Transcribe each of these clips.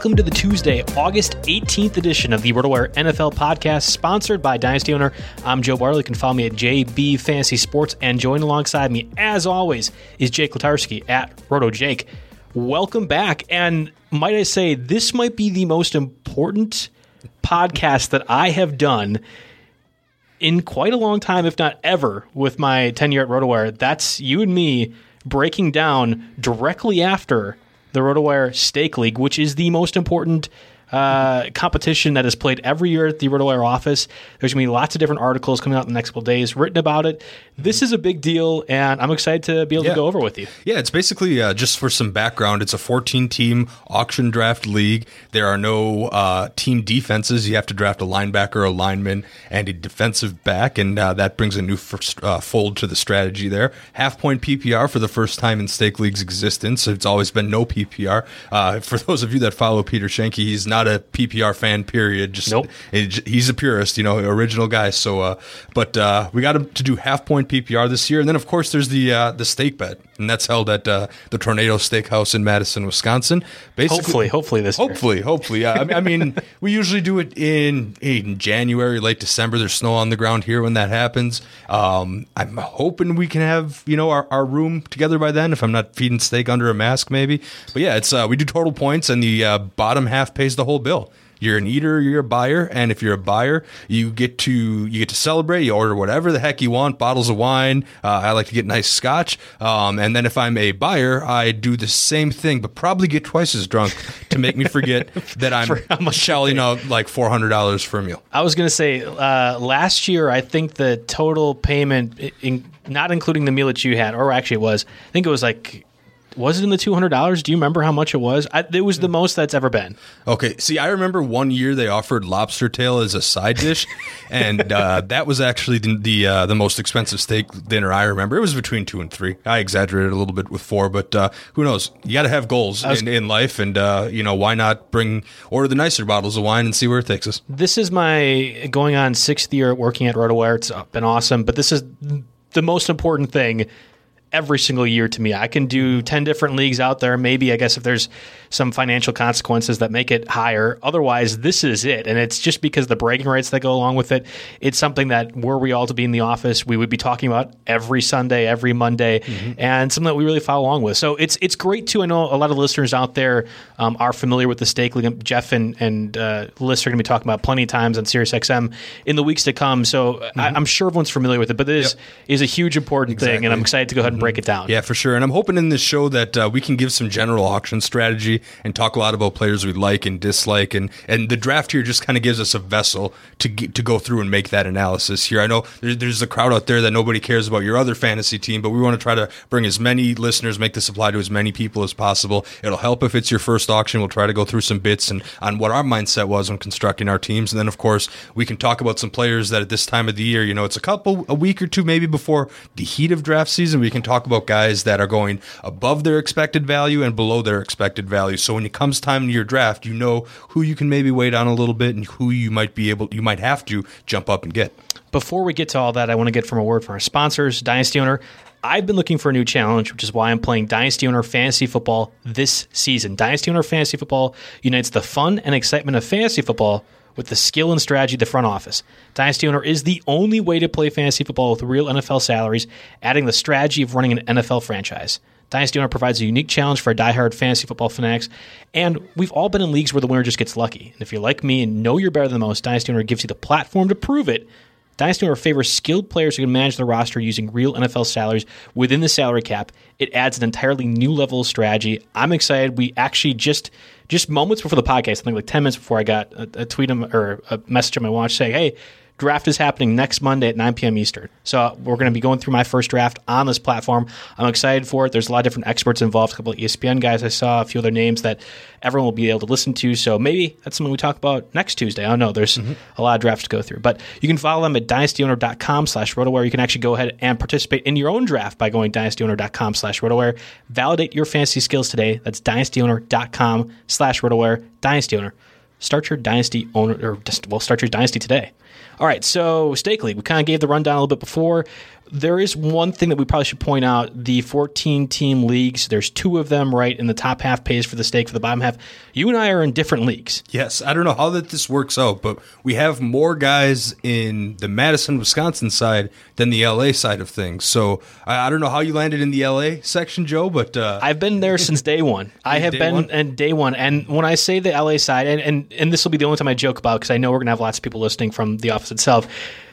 Welcome to the Tuesday, August 18th edition of the RotoWire NFL podcast, sponsored by Dynasty Owner. I'm Joe Bartel. You can follow me at JB Fantasy Sports, and join alongside me, as always, is Jake Letarski at Roto Jake. Welcome back, and might I say, this might be the most important podcast that I have done in quite a long time, if not ever, with my tenure at RotoWire. That's you and me breaking down directly after the RotoWire Steak League, which is the most important uh, competition that is played every year at the RotoWire office. There's going to be lots of different articles coming out in the next couple days written about it. This is a big deal, and I'm excited to be able Yeah. to go over with you. Yeah, it's basically uh, just for some background. It's a 14 team auction draft league. There are no uh, team defenses. You have to draft a linebacker, a lineman, and a defensive back, and uh, that brings a new first, uh, fold to the strategy there. Half point PPR for the first time in Steak League's existence. It's always been no PPR. Uh, for those of you that follow Peter Schoenke, he's not a PPR fan, period. Just Nope. it- he's a purist, you know, original guy. So, uh, but uh, we got him to do half point PPR this year, and then of course there's the uh, the stake bet, and that's held at uh, the Tornado Steakhouse in Madison, Wisconsin. Basically, Hopefully, hopefully this year. Hopefully, hopefully. Yeah. I mean, I mean, we usually do it in in January, late December. There's snow on the ground here when that happens. Um, I'm hoping we can have you know our, our room together by then. If I'm not feeding steak under a mask, maybe. But yeah, it's uh, we do total points, and the uh, bottom half pays the whole bill. You're an eater, you're a buyer, and if you're a buyer, you get to you get to celebrate. You order whatever the heck you want, bottles of wine. Uh, I like to get nice scotch, um, and then if I'm a buyer, I do the same thing, but probably get twice as drunk to make me forget that I'm For how much shelling out like four hundred dollars for a meal. I was going to say uh, last year, I think the total payment, in, not including the meal that you had, or actually it was, I think it was like Was it in the two hundred dollars? Do you remember how much it was? I, it was the most that's ever been. Okay, see, I remember one year they offered lobster tail as a side dish, and uh, that was actually the the, uh, the most expensive steak dinner I remember. It was between two and three. I exaggerated a little bit with four, but uh, who knows? You got to have goals was- in, in life, and uh, you know why not bring order the nicer bottles of wine and see where it takes us. This is my going on sixth year working at RotoWire. It's been awesome, but this is the most important thing every single year to me. I can do 10 different leagues out there. Maybe, I guess, if there's some financial consequences that make it higher. Otherwise, this is it. And it's just because the bragging rights that go along with it. It's something that were we all to be in the office, we would be talking about every Sunday, every Monday, and something that we really follow along with. So it's it's great too. I know a lot of listeners out there um, are familiar with the steak league. Jeff and, and uh, Liss are going to be talking about plenty of times on SiriusXM in the weeks to come. So I, I'm sure everyone's familiar with it, but this is a huge important thing, and I'm excited to go ahead and break it down. Yeah, for sure. And I'm hoping in this show that uh, we can give some general auction strategy and talk a lot about players we like and dislike. And, and the draft here just kind of gives us a vessel to get, to go through and make that analysis here. I know there's, there's a crowd out there that nobody cares about your other fantasy team, but we want to try to bring as many listeners, make this apply to as many people as possible. It'll help if it's your first auction. We'll try to go through some bits and on what our mindset was when constructing our teams. And then, of course, we can talk about some players that at this time of the year, you know, it's a couple, a week or two maybe before the heat of draft season. We can talk about guys that are going above their expected value and below their expected value. So when it comes time to your draft, you know who you can maybe wait on a little bit and who you might be able, you might have to jump up and get. Before we get to all that, I want to get from a word from our sponsors, Dynasty Owner. I've been looking for a new challenge, which is why I'm playing Dynasty Owner Fantasy Football this season. Dynasty Owner Fantasy Football unites the fun and excitement of fantasy football with the skill and strategy of the front office. Dynasty Owner is the only way to play fantasy football with real NFL salaries, adding the strategy of running an NFL franchise. Dynasty Owner provides a unique challenge for a diehard fantasy football fanatics, and we've all been in leagues where the winner just gets lucky. And if you're like me and know you're better than most, Dynasty Owner gives you the platform to prove it Dynasty Owner favors skilled players who can manage the roster using real NFL salaries within the salary cap. It adds an entirely new level of strategy. I'm excited. We actually just just moments before the podcast, I think like 10 minutes before I got a, a tweet or a message on my watch saying, "Hey, draft is happening next Monday at 9 p.m. Eastern. So we're going to be going through my first draft on this platform. I'm excited for it. There's a lot of different experts involved, a couple of ESPN guys I saw, a few other names that everyone will be able to listen to. So maybe that's something we talk about next Tuesday. I don't know. There's mm-hmm. a lot of drafts to go through. But you can follow them at dynastyowner.com slash rotowire. You can actually go ahead and participate in your own draft by going dynastyowner.com slash rotowire. Validate your fantasy skills today. That's dynastyowner.com slash rotowire. Dynasty Owner. Start your dynasty owner, or just, well, start your dynasty today. All right, so Steak League. We kind of gave the rundown a little bit before. There is one thing that we probably should point out: the 14 team leagues. There's two of them right in the top half pays for the steak. For the bottom half, you and I are in different leagues. Yes, I don't know how that this works out, but we have more guys in the Madison, Wisconsin side than the LA side of things. So I, I don't know how you landed in the LA section, Joe, but uh, I've been there since day one. I have been one? and day one. And when I say the LA side, and and, and this will be the only time I joke about because I know we're gonna have lots of people listening from the office itself.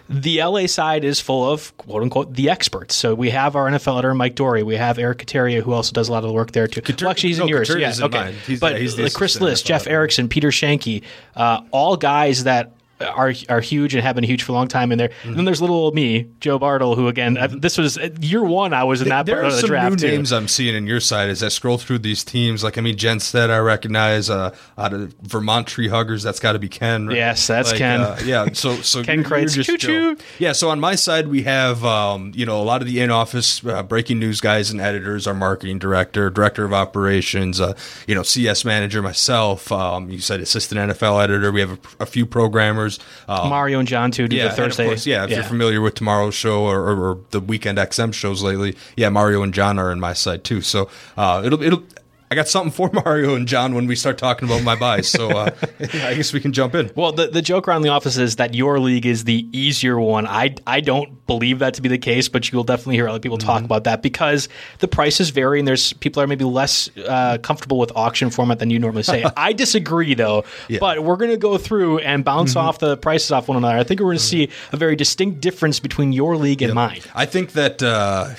The LA side is full of quote unquote the experts. So we have our NFL editor Mike Doria. We have Eric Kateria, who also does a lot of the work there too. well, actually, he's in yours. Kateria's yeah, in okay. He's- but yeah, he's the Chris Liss, NFL Jeff. Erickson, Peter Schoenke, uh, all guys that are are huge and have been huge for a long time in there. Mm-hmm. And then there's little old me, Joe Bartel, who again, uh, this was uh, year one. I was in that there part are of the some draft new too. names I'm seeing in your side as I scroll through these teams. Like I mean, Jenstead, I recognize uh, out of Vermont Tree Huggers. That's got to be Ken. right? Yes, that's Like, Ken. uh, yeah, so so Ken Kreitz. Choo-choo. Yeah, so on my side we have um, you know a lot of the in office uh, breaking news guys and editors, our marketing director, director of operations, uh, you know CS manager, myself. Um, you said assistant NFL editor. We have a, a few programmers. Um, Mario and John too do yeah, the Thursday. Course, yeah, if you're familiar with tomorrow's show or, or, or the weekend XM shows lately, yeah, Mario and John are in my side too. So uh, it'll it'll. I got something for Mario and John when we start talking about my buys. So uh, I guess we can jump in. Well, the, the joke around the office is that your league is the easier one. I, I don't believe that to be the case, but you will definitely hear other people Mm-hmm. talk about that because the prices vary and there's people are maybe less uh, comfortable with auction format than you normally say. I disagree though, but we're going to go through and bounce Mm-hmm. off the prices off one another. I think we're going to see a very distinct difference between your league and mine. I think that uh,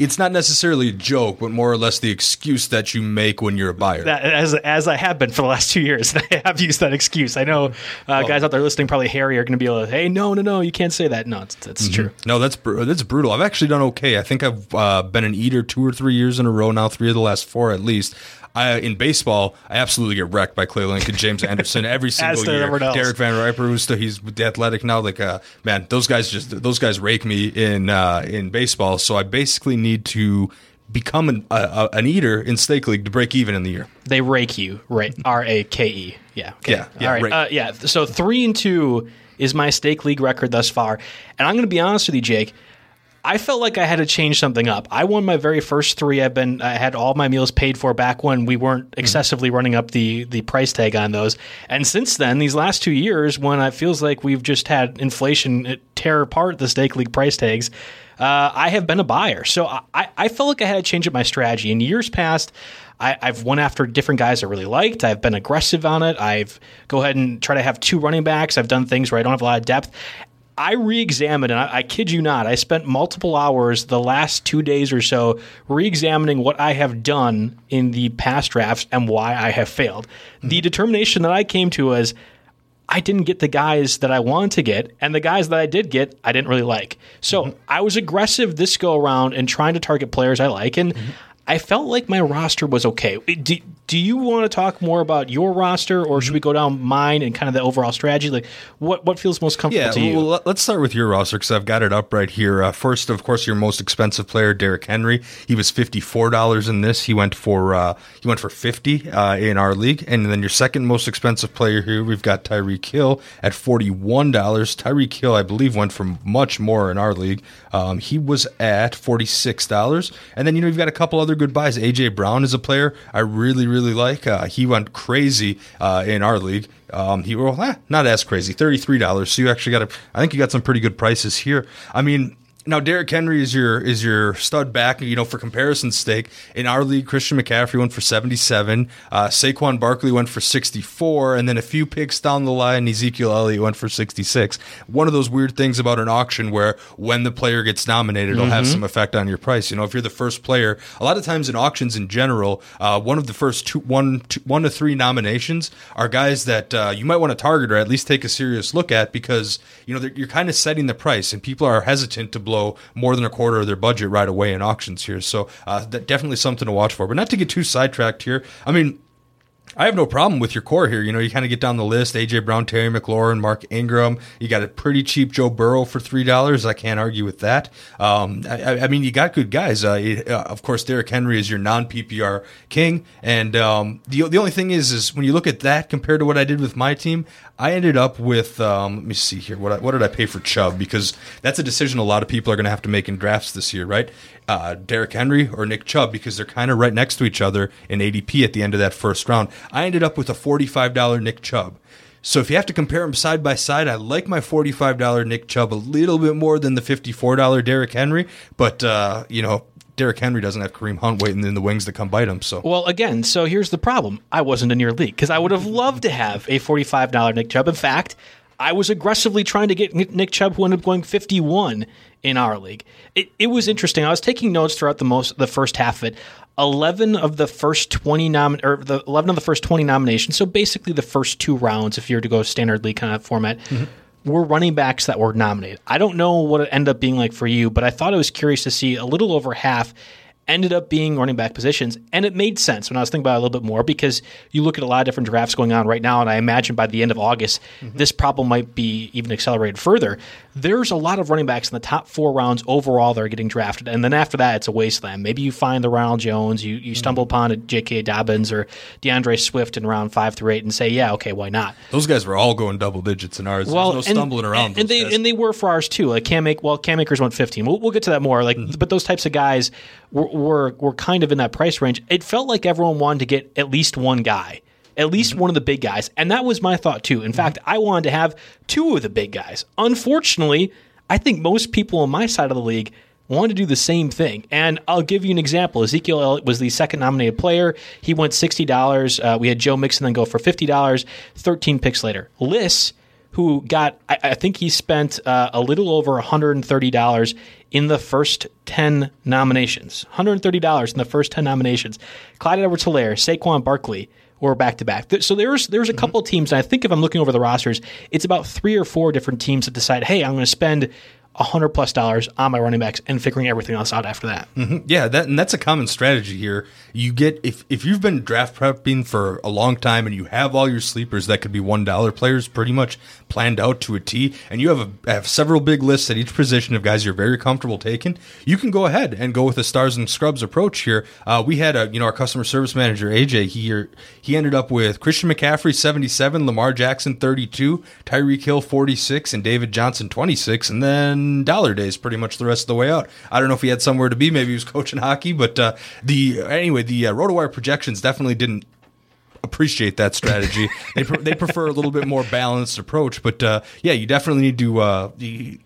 it's not necessarily a joke, but more or less the excuse that you make when you're a buyer. That, as as I have been for the last two years, I have used that excuse. I know uh, guys out there listening, probably Harry, are going to be to, hey, no, no, no, you can't say that. No, it's, that's Mm-hmm. true. No, that's br- that's brutal. I've actually done okay. I think I've uh, been an eater two or three years in a row now, three of the last four at least. I, in baseball, I absolutely get wrecked by Clay Lincoln, James Anderson every single year. Derek VanRiper, who's still, he's with the Athletic now. Like, uh, man, those guys just those guys rake me in uh, in baseball. So I basically need to become an, an eater in steak league to break even in the year. They rake you, right? R A K E. Yeah. Okay. Yeah, yeah, All right. rake. Uh, yeah. So three and two is my steak league record thus far, and I'm going to be honest with you, Jake. I felt like I had to change something up. I won my very first three. I've been I had all my meals paid for back when we weren't excessively running up the the price tag on those. And since then, these last two years, when it feels like we've just had inflation tear apart the steak league price tags, uh, I have been a buyer. So I, I felt like I had to change up my strategy. In years past, I, I've went after different guys I really liked. I've been aggressive on it. I've go ahead and try to have two running backs. I've done things where I don't have a lot of depth. I re-examined, and I, I kid you not, I spent multiple hours the last two days or so re-examining what I have done in the past drafts and why I have failed. The determination that I came to was I didn't get the guys that I wanted to get, and the guys that I did get, I didn't really like. So mm-hmm. I was aggressive this go around and trying to target players I like, and mm-hmm. I felt like my roster was okay. Do, do you want to talk more about your roster, or should we go down mine and kind of the overall strategy? Like, what what feels most comfortable Yeah, to you? well, let- let's start with your roster because I've got it up right here. Uh, first, of course, your most expensive player, Derrick Henry. He was fifty four dollars in this. He went for uh, he went for fifty uh, in our league, and then your second most expensive player here, we've got Tyreek Hill at forty one dollars. Tyreek Hill, I believe, went for much more in our league. Um, he was at forty six dollars, and then you know you've got a couple other good buys. AJ Brown is a player I really really like. Uh, he went crazy uh, in our league. Um, he well, eh, not as crazy, thirty three dollars. So you actually got a, I think you got some pretty good prices here. I mean, now Derrick Henry is your is your stud back. You know, for comparison's sake, in our league, Christian McCaffrey went for seventy seven, uh, Saquon Barkley went for sixty four, and then a few picks down the line, Ezekiel Elliott went for sixty six. One of those weird things about an auction where when the player gets nominated, it'll have some effect on your price. You know, if you're the first player, a lot of times in auctions in general, uh, one of the first two, one, two, one to three nominations are guys that uh, you might want to target or at least take a serious look at because you know you're kind of setting the price, and people are hesitant to blow more than a quarter of their budget right away in auctions here. So uh, definitely something to watch for. But not to get too sidetracked here. I mean. I have no problem with your core here. You know, you kind of get down the list: AJ Brown, Terry McLaurin, Mark Ingram. You got a pretty cheap Joe Burrow for three dollars. I can't argue with that. Um, I, I mean, you got good guys. Uh, it- uh, of course, Derrick Henry is your non PPR king, and um, the the only thing is, is when you look at that compared to what I did with my team, I ended up with. Um, let me see here. What I, what did I pay for Chubb? Because that's a decision a lot of people are going to have to make in drafts this year, right? Uh, Derrick Henry or Nick Chubb because they're kind of right next to each other in ADP at the end of that first round. I ended up with a forty-five dollar Nick Chubb. So if you have to compare them side by side, I like my forty-five dollar Nick Chubb a little bit more than the fifty-four dollar Derrick Henry. But uh, you know, Derrick Henry doesn't have Kareem Hunt waiting in the wings to come bite him. So Well, again, so here's the problem. I wasn't in your league because I would have loved to have a $45 Nick Chubb. In fact, I was aggressively trying to get Nick Chubb, who ended up going 51 in our league. It, it was interesting. I was taking notes throughout the most the first half of it. 11 of the first 20 nom- or the 11 of the first 20 nominations, so basically the first two rounds if you were to go standard league kind of format. Mm-hmm. Were running backs that were nominated. I don't know what it ended up being like for you, but I thought it was curious to see a little over half ended up being running back positions. And it made sense when I was thinking about it a little bit more because you look at a lot of different drafts going on right now, and I imagine by the end of August, this problem might be even accelerated further. There's a lot of running backs in the top four rounds overall that are getting drafted. And then after that, it's a wasteland. Maybe you find the Ronald Jones, you, you stumble upon a J.K. Dobbins or DeAndre Swift in round five through eight and say, yeah, okay, why not? those guys were all going double digits in ours. Well, There's no and- stumbling around. and, and they guys. and they were for ours too. Like Cam, Ak- well, Cam Akers went 15. We'll, we'll get to that more. Like, Mm-hmm. but those types of guys were, were were kind of in that price range. It felt like everyone wanted to get at least one guy, at least Mm-hmm. one of the big guys, and that was my thought too. In fact, I wanted to have two of the big guys. Unfortunately, I think most people on my side of the league wanted to do the same thing. And I'll give you an example. Ezekiel Elliott was the second nominated player. He went $60. Uh, we had Joe Mixon then go for $50, 13 picks later. Liss, who got, I, I think he spent uh, a little over $130 in the first 10 nominations. $130 in the first 10 nominations. Clyde Edwards Helaire, Saquon Barkley were back to back. So there's there's a couple teams, and I think if I'm looking over the rosters, it's about three or four different teams that decide, hey, I'm going to spend hundred plus dollars on my running backs and figuring everything else out after that. Mm-hmm. Yeah, that and that's a common strategy here. You get if if you've been draft prepping for a long time and you have all your sleepers that could be one dollar players pretty much planned out to a T, and you have a have several big lists at each position of guys you're very comfortable taking, you can go ahead and go with the stars and scrubs approach here. Uh, we had a you know our customer service manager AJ here. He ended up with Christian McCaffrey 77, Lamar Jackson 32, Tyreek Hill 46, and David Johnson 26, and then dollar days pretty much the rest of the way out. I don't know if he had somewhere to be. Maybe he was coaching hockey, but uh, the anyway, the uh, RotoWire projections definitely didn't appreciate that strategy. they they prefer a little bit more balanced approach, but uh, yeah, you definitely need to uh,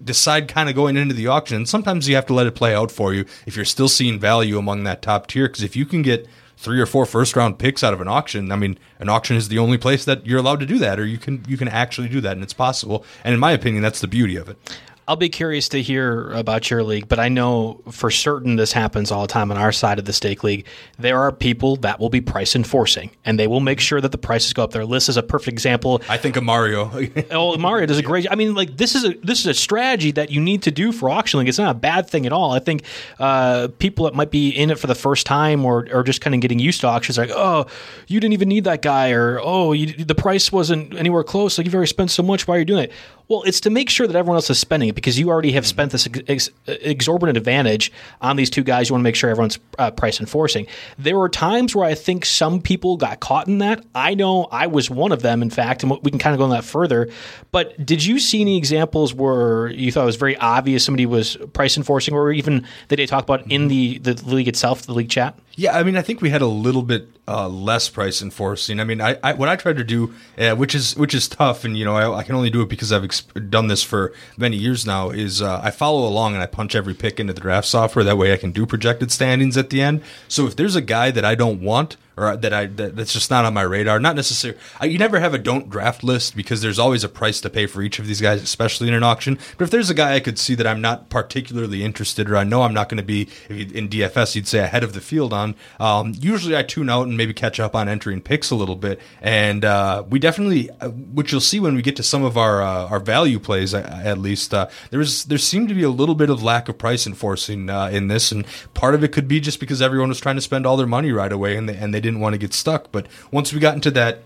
decide kind of going into the auction. And Sometimes you have to let it play out for you if you're still seeing value among that top tier. Because if you can get three or four first round picks out of an auction. I mean, an auction is the only place that you're allowed to do that, or you can you can actually do that, and it's possible. And in my opinion, that's the beauty of it. I'll be curious to hear about your league, but I know for certain this happens all the time on our side of the steak league. There are people that will be price enforcing, and they will make sure that the prices go up. Their list is a perfect example. I think of Mario. oh, Mario does a great. I mean, like this is a this is a strategy that you need to do for auction league. It's not a bad thing at all. I think uh, people that might be in it for the first time or or just kind of getting used to auctions, like, oh, you didn't even need that guy, or oh, you, the price wasn't anywhere close. Like you've already spent so much. Why are you doing it? Well, it's to make sure that everyone else is spending it because you already have spent this ex- exorbitant advantage on these two guys. You want to make sure everyone's uh, price enforcing. There were times where I think some people got caught in that. I know I was one of them, in fact, and we can kind of go on that further. But did you see any examples where you thought it was very obvious somebody was price enforcing, or even that they talk about in the, the league itself, the league chat? Yeah, I mean, I think we had a little bit uh, less price enforcing. I mean, I, I, what I tried to do, uh, which is which is tough, and you know, I, I can only do it because I've ex- done this for many years now. Is uh, I follow along and I punch every pick into the draft software. That way, I can do projected standings at the end. So if there's a guy that I don't want, or that I that, that's just not on my radar. Not necessarily. You never have a don't draft list because there's always a price to pay for each of these guys, especially in an auction. But if there's a guy I could see that I'm not particularly interested, or I know I'm not going to be in DFS, you'd say ahead of the field on. Um, usually I tune out and maybe catch up on entering picks a little bit, and uh, we definitely, uh, which you'll see when we get to some of our uh, our value plays, at least uh, there was there seemed to be a little bit of lack of price enforcing uh, in this, and part of it could be just because everyone was trying to spend all their money right away, and they, and they didn't want to get stuck. But once we got into that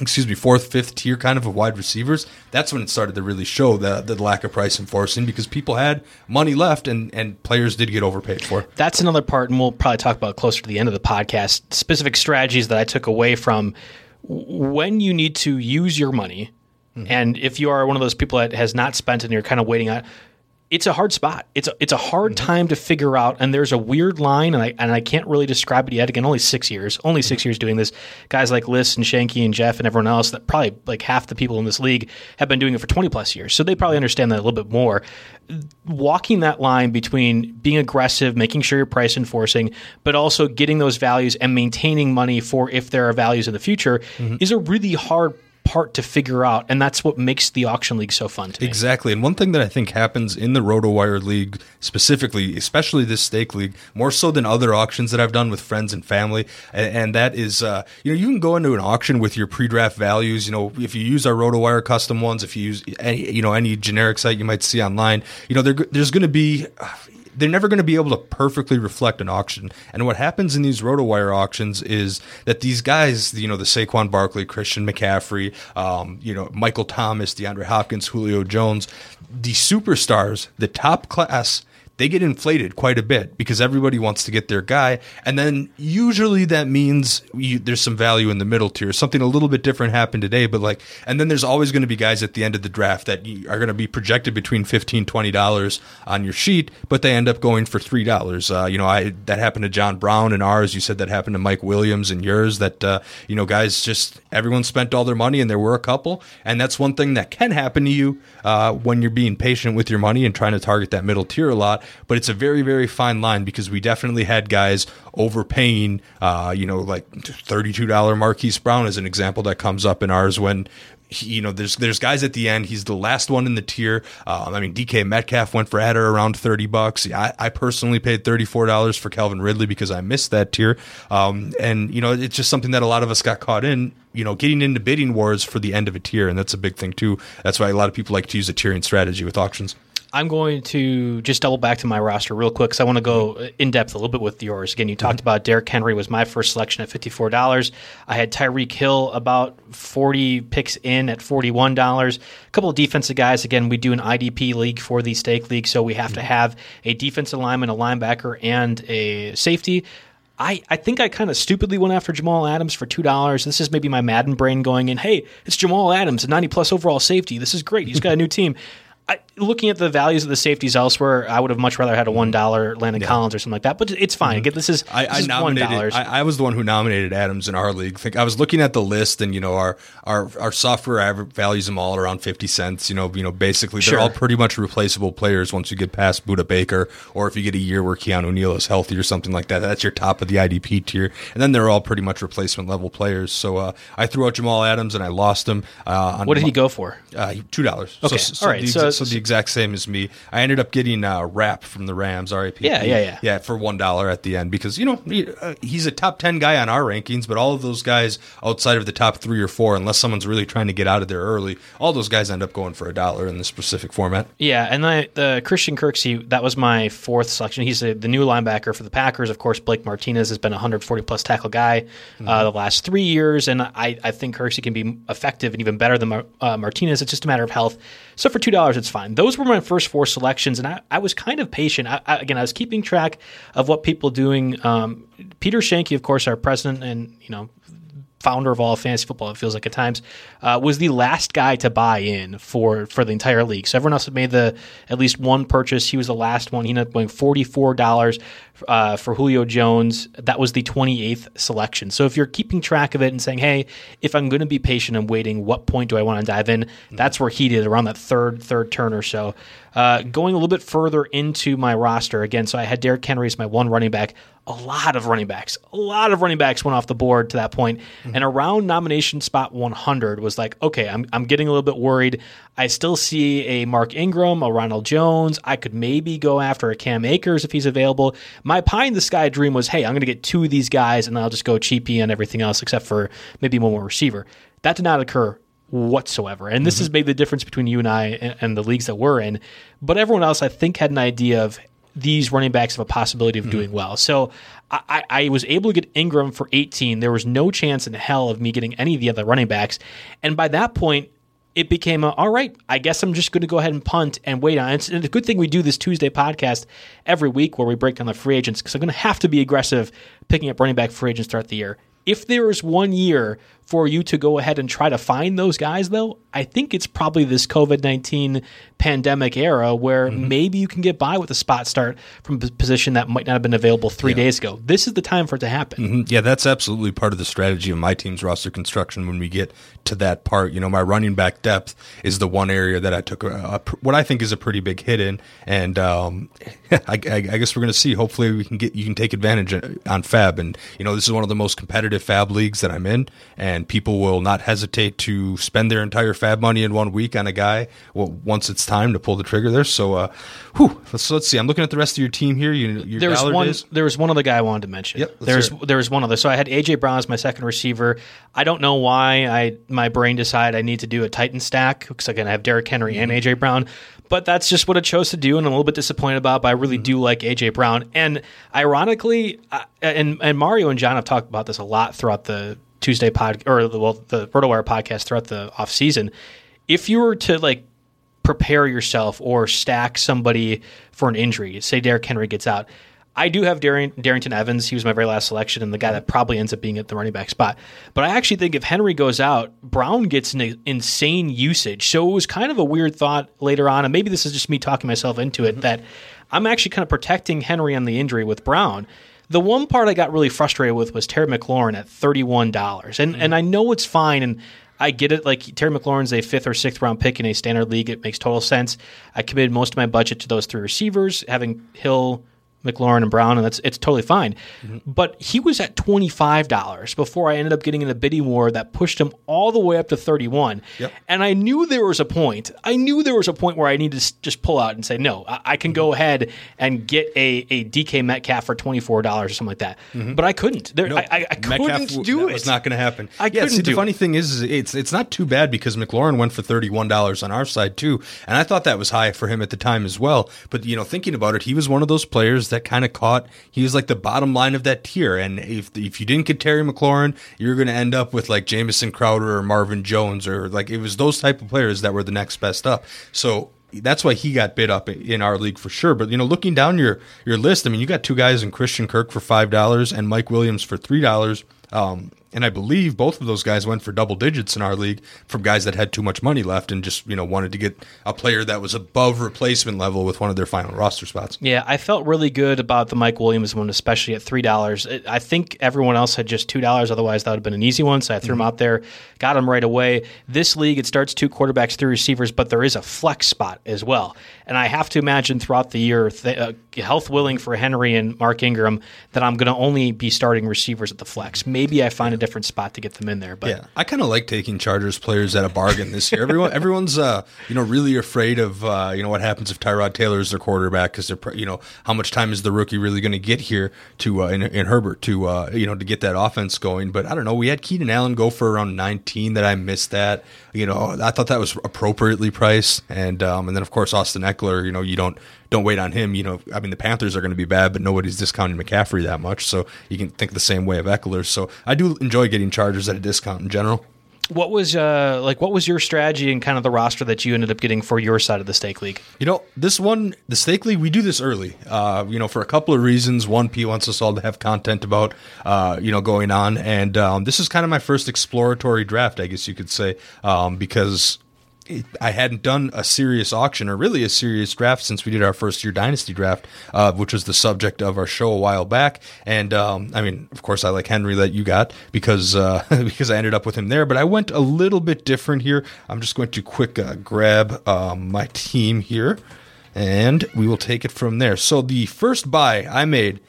excuse me, fourth, fifth tier kind of of wide receivers, that's when it started to really show the the lack of price enforcing because people had money left and and players did get overpaid for. That's another part, and we'll probably talk about closer to the end of the podcast. Specific strategies that I took away from when you need to use your money, mm-hmm. and if you are one of those people that has not spent and you're kind of waiting on it's a hard spot. It's a, it's a hard mm-hmm. time to figure out, and there's a weird line, and I and I can't really describe it yet. Again, only six years, only six mm-hmm. years doing this. Guys like Liss and Schoenke and Jeff and everyone else that probably like half the people in this league have been doing it for 20 plus years, so they probably understand that a little bit more. Walking that line between being aggressive, making sure you're price enforcing, but also getting those values and maintaining money for if there are values in the future mm-hmm. is a really hard part to figure out, and that's what makes the auction league so fun to Exactly. And one thing that I think happens in the RotoWire League specifically, especially this steak league, more so than other auctions that I've done with friends and family, and, and that is, uh, you know, you can go into an auction with your pre-draft values. You know, if you use our RotoWire custom ones, if you use any, you know, any generic site you might see online, you know, there's going to be they're never going to be able to perfectly reflect an auction. And what happens in these RotoWire auctions is that these guys, you know, the Saquon Barkley, Christian McCaffrey, um, you know, Michael Thomas, DeAndre Hopkins, Julio Jones, the superstars, the top class they get inflated quite a bit because everybody wants to get their guy. And then usually that means you, there's some value in the middle tier. Something a little bit different happened today, but like, and then there's always going to be guys at the end of the draft that are going to be projected between $15, $20 on your sheet, but they end up going for $3. Uh, you know, I, that happened to John Brown and ours. You said that happened to Mike Williams and yours that, uh, you know, guys just, everyone spent all their money and there were a couple. And that's one thing that can happen to you, uh, when you're being patient with your money and trying to target that middle tier a lot but it's a very, very fine line because we definitely had guys overpaying, uh, you know, like $32 Marquise Brown is an example that comes up in ours when you know, there's there's guys at the end. He's the last one in the tier. Um, I mean, DK Metcalf went for or around thirty bucks. I, I personally paid thirty four dollars for Calvin Ridley because I missed that tier. Um, and you know, it's just something that a lot of us got caught in. You know, getting into bidding wars for the end of a tier, and that's a big thing too. That's why a lot of people like to use a tiering strategy with auctions. I'm going to just double back to my roster real quick because I want to go in depth a little bit with yours. Again, you talked mm-hmm. about Derrick Henry was my first selection at fifty-four dollars. I had Tyreek Hill about forty picks in at forty-one dollars. A couple of defensive guys. Again, we do an IDP league for the steak league, so we have mm-hmm. to have a defensive lineman, a linebacker, and a safety. I, I think I kind of stupidly went after Jamal Adams for two dollars. This is maybe my Madden brain going in. Hey, it's Jamal Adams, a ninety plus overall safety. This is great. He's got a new team. I, looking at the values of the safeties elsewhere, I would have much rather had a one dollar Landon yeah. Collins or something like that. But it's fine. Mm-hmm. Again, this is I, this I nominated. I, I, was the one who nominated Adams in our league. Think I was looking at the list, and you know our our our software average values them all around fifty cents. You know, you know, basically they're sure. all pretty much replaceable players once you get past Budda Baker, or if you get a year where Keanu Neal is healthy or something like that. That's your top of the IDP tier, and then they're all pretty much replacement level players. So uh, I threw out Jamal Adams and I lost him. Uh, what did he go for? Uh, Two dollars. Okay, so, so all right. The, so, so the exact same as me. I ended up getting a Rapp from the Rams, RAP. Yeah, yeah, yeah. Yeah, for one dollar at the end because you know he, uh, he's a top ten guy on our rankings, but all of those guys outside of the top three or four, unless someone's really trying to get out of there early, all those guys end up going for a dollar in this specific format. Yeah, and the, the Christian Kirksey that was my fourth selection. He's a, the new linebacker for the Packers. Of course, Blake Martinez has been a 140 plus tackle guy mm-hmm. uh, the last three years, and I, I think Kirksey can be effective and even better than Mar- uh, Martinez. It's just a matter of health. So for two dollars, it's fine. Those were my first four selections, and I, I was kind of patient. I, I, again, I was keeping track of what people doing. Um, Peter Schoenke, of course, our president, and you know founder of all fantasy football, it feels like at times, uh, was the last guy to buy in for for the entire league. So everyone else had made the at least one purchase. He was the last one. He ended up going forty four dollars uh, for Julio Jones. That was the twenty eighth selection. So if you're keeping track of it and saying, hey, if I'm going to be patient and waiting, what point do I want to dive in? Mm-hmm. That's where he did around that third third turn or so. Uh, going a little bit further into my roster again, so I had Derrick Henry as my one running back a lot of running backs. A lot of running backs went off the board to that point. Mm-hmm. And around nomination spot 100 was like, okay, I'm, I'm getting a little bit worried. I still see a Mark Ingram, a Ronald Jones. I could maybe go after a Cam Akers if he's available. My pie in the sky dream was, hey, I'm going to get two of these guys and I'll just go cheapy on everything else except for maybe one more receiver. That did not occur whatsoever. And this mm-hmm. has made the difference between you and I and, and, the leagues that we're in. But everyone else, I think, had an idea of, these running backs have a possibility of mm-hmm. doing well. So I, I, was able to get Ingram for 18. There was no chance in hell of me getting any of the other running backs. And by that point, it became a, all right, I guess I'm just going to go ahead and punt and wait on it. It's a good thing we do this Tuesday podcast every week where we break down the free agents because I'm going to have to be aggressive picking up running back free agents throughout the year. If there is one year for you to go ahead and try to find those guys, though, I think it's probably this COVID 19 pandemic era where mm-hmm. maybe you can get by with a spot start from a position that might not have been available three yeah. days ago. This is the time for it to happen. Mm-hmm. Yeah, that's absolutely part of the strategy of my team's roster construction when we get to that part. You know, my running back depth is the one area that I took a, a, what I think is a pretty big hit in. And um, I, I, I, guess we're going to see. Hopefully, we can get you can take advantage on Fab. And, you know, this is one of the most competitive Fab leagues that I'm in. And and people will not hesitate to spend their entire fab money in one week on a guy well, once it's time to pull the trigger there. So, uh, whew, let's, let's see. I'm looking at the rest of your team here. You, your there was one. There was one other guy I wanted to mention. Yep. There's there was one other. So I had AJ Brown as my second receiver. I don't know why I my brain decided I need to do a Titan stack because again I have Derrick Henry mm-hmm. and AJ Brown but that's just what I chose to do, and I'm a little bit disappointed about. But I really mm-hmm. do like AJ Brown, and ironically, uh, and and Mario and John have talked about this a lot throughout the Tuesday pod or the, well the RotoWire podcast throughout the off season. If you were to like prepare yourself or stack somebody for an injury, say Derrick Henry gets out. I do have Darrynton Evans. He was my very last selection and the guy that probably ends up being at the running back spot. But I actually think if Henry goes out, Brown gets an insane usage. So it was kind of a weird thought later on, and maybe this is just me talking myself into it, mm-hmm. that I'm actually kind of protecting Henry on the injury with Brown. The one part I got really frustrated with was Terry McLaurin at $31. And mm-hmm. and I know it's fine and I get it. Like Terry McLaurin's a fifth or sixth round pick in a standard league. It makes total sense. I committed most of my budget to those three receivers, having Hill, McLaurin and Brown, and that's it's totally fine. Mm-hmm. But he was at twenty five dollars before I ended up getting in a bidding war that pushed him all the way up to thirty one. Yep. And I knew there was a point. I knew there was a point where I needed to just pull out and say, no, I, I can mm-hmm. go ahead and get a, a DK Metcalf for twenty four dollars or something like that. Mm-hmm. But I couldn't. There, no, I, I, couldn't Metcalf, do it. It's not going to happen. I yeah, see, the funny it. thing is, it's it's not too bad because McLaurin went for thirty one dollars on our side too, and I thought that was high for him at the time as well. But you know, thinking about it, he was one of those players that kind of caught he was like the bottom line of that tier. And if if you didn't get Terry McLaurin, you're going to end up with like Jamison Crowder or Marvin Jones or like it was those type of players that were the next best up. So that's why he got bid up in our league for sure. But you know, looking down your your list, I mean, you got two guys in Christian Kirk for five dollars and Mike Williams for three dollars. Um, and I believe both of those guys went for double digits in our league from guys that had too much money left and just you know wanted to get a player that was above replacement level with one of their final roster spots. Yeah, I felt really good about the Mike Williams one, especially at three dollars. I think everyone else had just two dollars. Otherwise, that would have been an easy one. So I threw mm-hmm. him out there, got him right away. This league it starts two quarterbacks, three receivers, but there is a flex spot as well. And I have to imagine throughout the year, th- uh, health willing for Henry and Mark Ingram, that I'm going to only be starting receivers at the flex. Maybe I find a different spot to get them in there. But yeah, I kind of like taking Chargers players at a bargain this year. Everyone, everyone's uh, you know really afraid of uh, you know what happens if Tyrod Taylor is their quarterback because they're you know how much time is the rookie really going to get here to uh, in, in, Herbert to uh, you know to get that offense going. But I don't know. We had Keenan Allen go for around 19 that I missed that. You know, I thought that was appropriately priced, and um, and then of course Austin Ekeler. You know, you don't don't wait on him. You know, I mean the Panthers are going to be bad, but nobody's discounting McCaffrey that much, so you can think the same way of Ekeler. So I do enjoy getting Chargers at a discount in general. What was uh, like? What was your strategy and kind of the roster that you ended up getting for your side of the steak league? You know, this one, the steak league, we do this early. Uh, you know, for a couple of reasons. One, P wants us all to have content about, uh, you know, going on, and um, this is kind of my first exploratory draft, I guess you could say, um, because I hadn't done a serious auction or really a serious draft since we did our first year dynasty draft, uh, which was the subject of our show a while back. And um, I mean, of course, I like Henry that you got because uh, because I ended up with him there. But I went a little bit different here. I'm just going to quick uh, grab um, my team here, and we will take it from there. So the first buy I made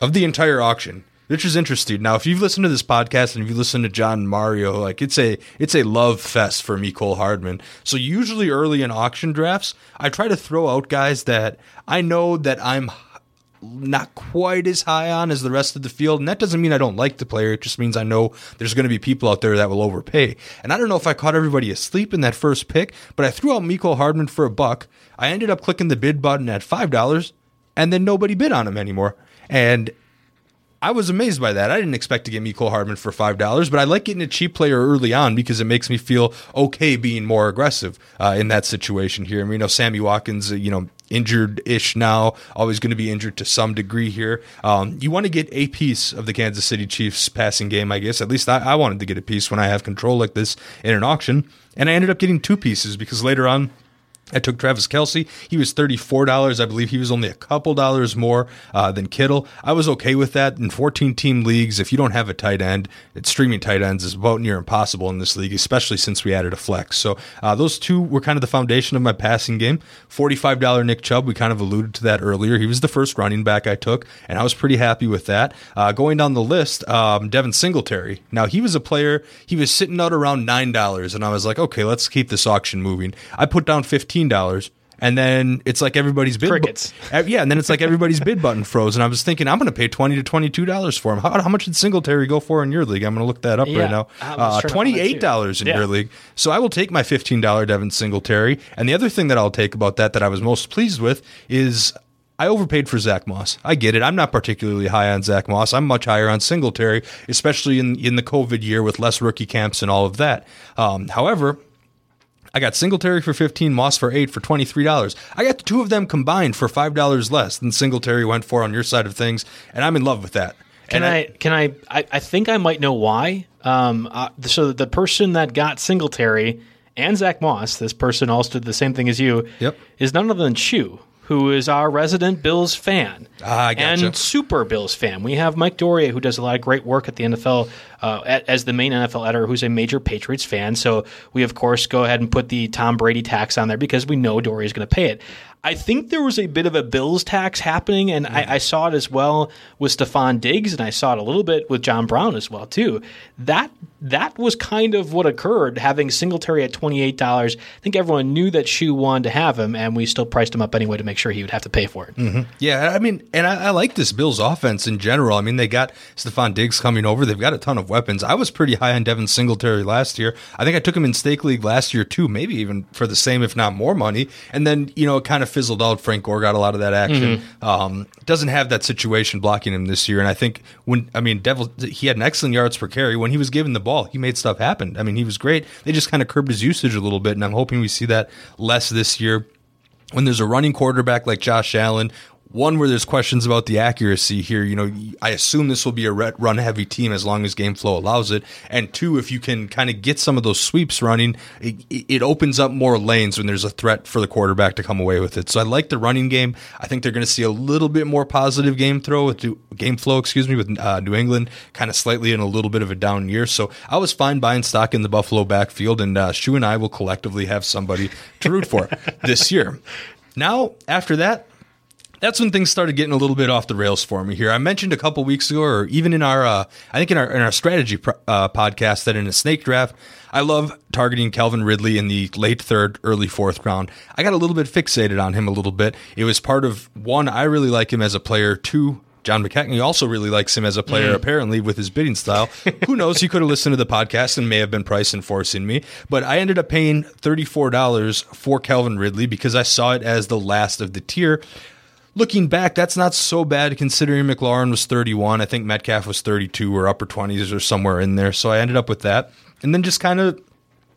of the entire auction which is interesting. Now, if you've listened to this podcast and if you listen to John Mario, like it's a it's a love fest for Mecole Hardman. So usually early in auction drafts, I try to throw out guys that I know that I'm not quite as high on as the rest of the field. And that doesn't mean I don't like the player. It just means I know there's going to be people out there that will overpay. And I don't know if I caught everybody asleep in that first pick, but I threw out Mecole Hardman for a buck. I ended up clicking the bid button at $5 and then nobody bid on him anymore. And I was amazed by that. I didn't expect to get Mecole Hardman for five dollars, but I like getting a cheap player early on because it makes me feel okay being more aggressive uh, in that situation here. Mean, you know, Sammy Watkins, uh, you know, injured ish now, always going to be injured to some degree here. Um, you want to get a piece of the Kansas City Chiefs passing game, I guess. At least I, I wanted to get a piece when I have control like this in an auction, and I ended up getting two pieces because later on I took Travis Kelce. He was $34. I believe he was only a couple dollars more uh, than Kittle. I was okay with that. In 14 team leagues, if you don't have a tight end, streaming tight ends is about near impossible in this league, especially since we added a flex. So uh, those two were kind of the foundation of my passing game. $45 Nick Chubb, we kind of alluded to that earlier. He was the first running back I took, and I was pretty happy with that. Uh, going down the list, um, Devin Singletary. Now, he was a player, he was sitting out around $9, and I was like, okay, let's keep this auction moving. I put down 15 $15 and then it's like everybody's bid crickets. Bu- yeah, and then it's like everybody's bid button froze, and I was thinking I'm going to pay twenty to twenty two dollars for him. How, how, much did Singletary go for in your league? I'm going to look that up yeah, right now. Uh, twenty eight dollars in yeah. your league. So I will take my fifteen dollar Devin Singletary. And the other thing that I'll take about that that I was most pleased with is I overpaid for Zach Moss. I get it. I'm not particularly high on Zach Moss. I'm much higher on Singletary, especially in in the COVID year with less rookie camps and all of that. Um, however, I got Singletary for 15, Moss for 8 for $23. I got the two of them combined for $5 less than Singletary went for on your side of things, and I'm in love with that. Can I, I, Can I, I? I think I might know why. Um, uh, so the person that got Singletary and Zach Moss, this person also did the same thing as you. Yep. Is none other than Chew who is our resident Bills fan Ah, I gotcha. and super Bills fan. We have Mike Doria, who does a lot of great work at the NFL uh, at, as the main NFL editor, who's a major Patriots fan. So we, of course, go ahead and put the Tom Brady tax on there because we know Doria is going to pay it. I think there was a bit of a Bills tax happening, and I, I saw it as well with Stefon Diggs, and I saw it a little bit with John Brown as well too. That that was kind of what occurred. Having Singletary at twenty eight dollars, I think everyone knew that Shoe wanted to have him, and we still priced him up anyway to make sure he would have to pay for it. Mm-hmm. Yeah, I mean, and I, I like this Bills offense in general. I mean, they got Stefon Diggs coming over. They've got a ton of weapons. I was pretty high on Devin Singletary last year. I think I took him in steak league last year too, maybe even for the same, if not more money. And then you know, kind of fizzled out. Frank Gore got a lot of that action. Um, doesn't have that situation blocking him this year. And I think when I mean, Devil, he had an excellent yards per carry when he was given the ball. He made stuff happen. I mean, he was great. They just kind of curbed his usage a little bit, and I'm hoping we see that less this year when there's a running quarterback like Josh Allen, one where there's questions about the accuracy here, you know, I assume this will be a run heavy team as long as game flow allows it. And two, if you can kind of get some of those sweeps running, it, it opens up more lanes when there's a threat for the quarterback to come away with it. So I like the running game. I think they're going to see a little bit more positive game throw with game flow, excuse me, with uh, New England kind of slightly in a little bit of a down year. So I was fine buying stock in the Buffalo backfield, and uh, Shu and I will collectively have somebody to root for this year. Now, after that, that's when things started getting a little bit off the rails for me here. I mentioned a couple weeks ago, or even in our, uh, I think in our in our strategy uh, podcast, that in a snake draft, I love targeting Calvin Ridley in the late third, early fourth round. I got a little bit fixated on him a little bit. It was part of one, I really like him as a player. Two, John McKechnie also really likes him as a player, mm. apparently, with his bidding style. Who knows? He could have listened to the podcast and may have been price enforcing me. But I ended up paying $34 for Calvin Ridley because I saw it as the last of the tier. Looking back, that's not so bad considering McLaurin was 31. I think Metcalf was 32 or upper 20s or somewhere in there. So I ended up with that. And then just kind of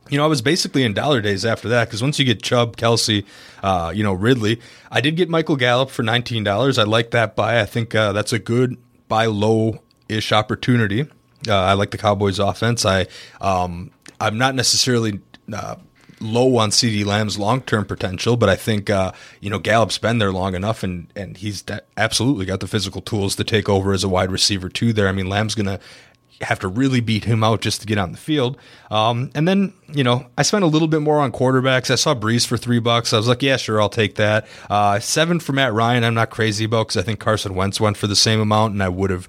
you know, I was basically in dollar days after that because once you get Chubb, Kelce, uh, you know, Ridley, I did get Michael Gallup for nineteen dollars. I like that buy. I think uh, that's a good buy low ish opportunity. Uh, I like the Cowboys offense. I um, I'm not necessarily uh, low on CeeDee Lamb's long term potential, but I think uh, you know Gallup's been there long enough, and and he's absolutely got the physical tools to take over as a wide receiver too. There, I mean, Lamb's gonna have to really beat him out just to get on the field. Um, and then, you know, I spent a little bit more on quarterbacks. I saw Brees for three bucks. I was like, yeah, sure, I'll take that. Uh, seven for Matt Ryan. I'm not crazy about because I think Carson Wentz went for the same amount, and I would have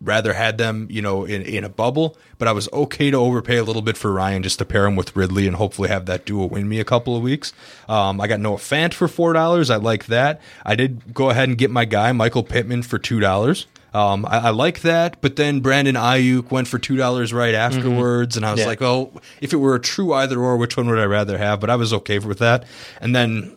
rather had them, you know, in, in a bubble. But I was okay to overpay a little bit for Ryan just to pair him with Ridley and hopefully have that duo win me a couple of weeks. Um, I got Noah Fant for four dollars. I like that. I did go ahead and get my guy Michael Pittman for two dollars. Um, I, I, like that, but then Brandon Aiyuk went for two dollars right afterwards, mm-hmm. and I was Yeah. like, "Well, if it were a true either or, which one would I rather have?" But I was okay with that. And then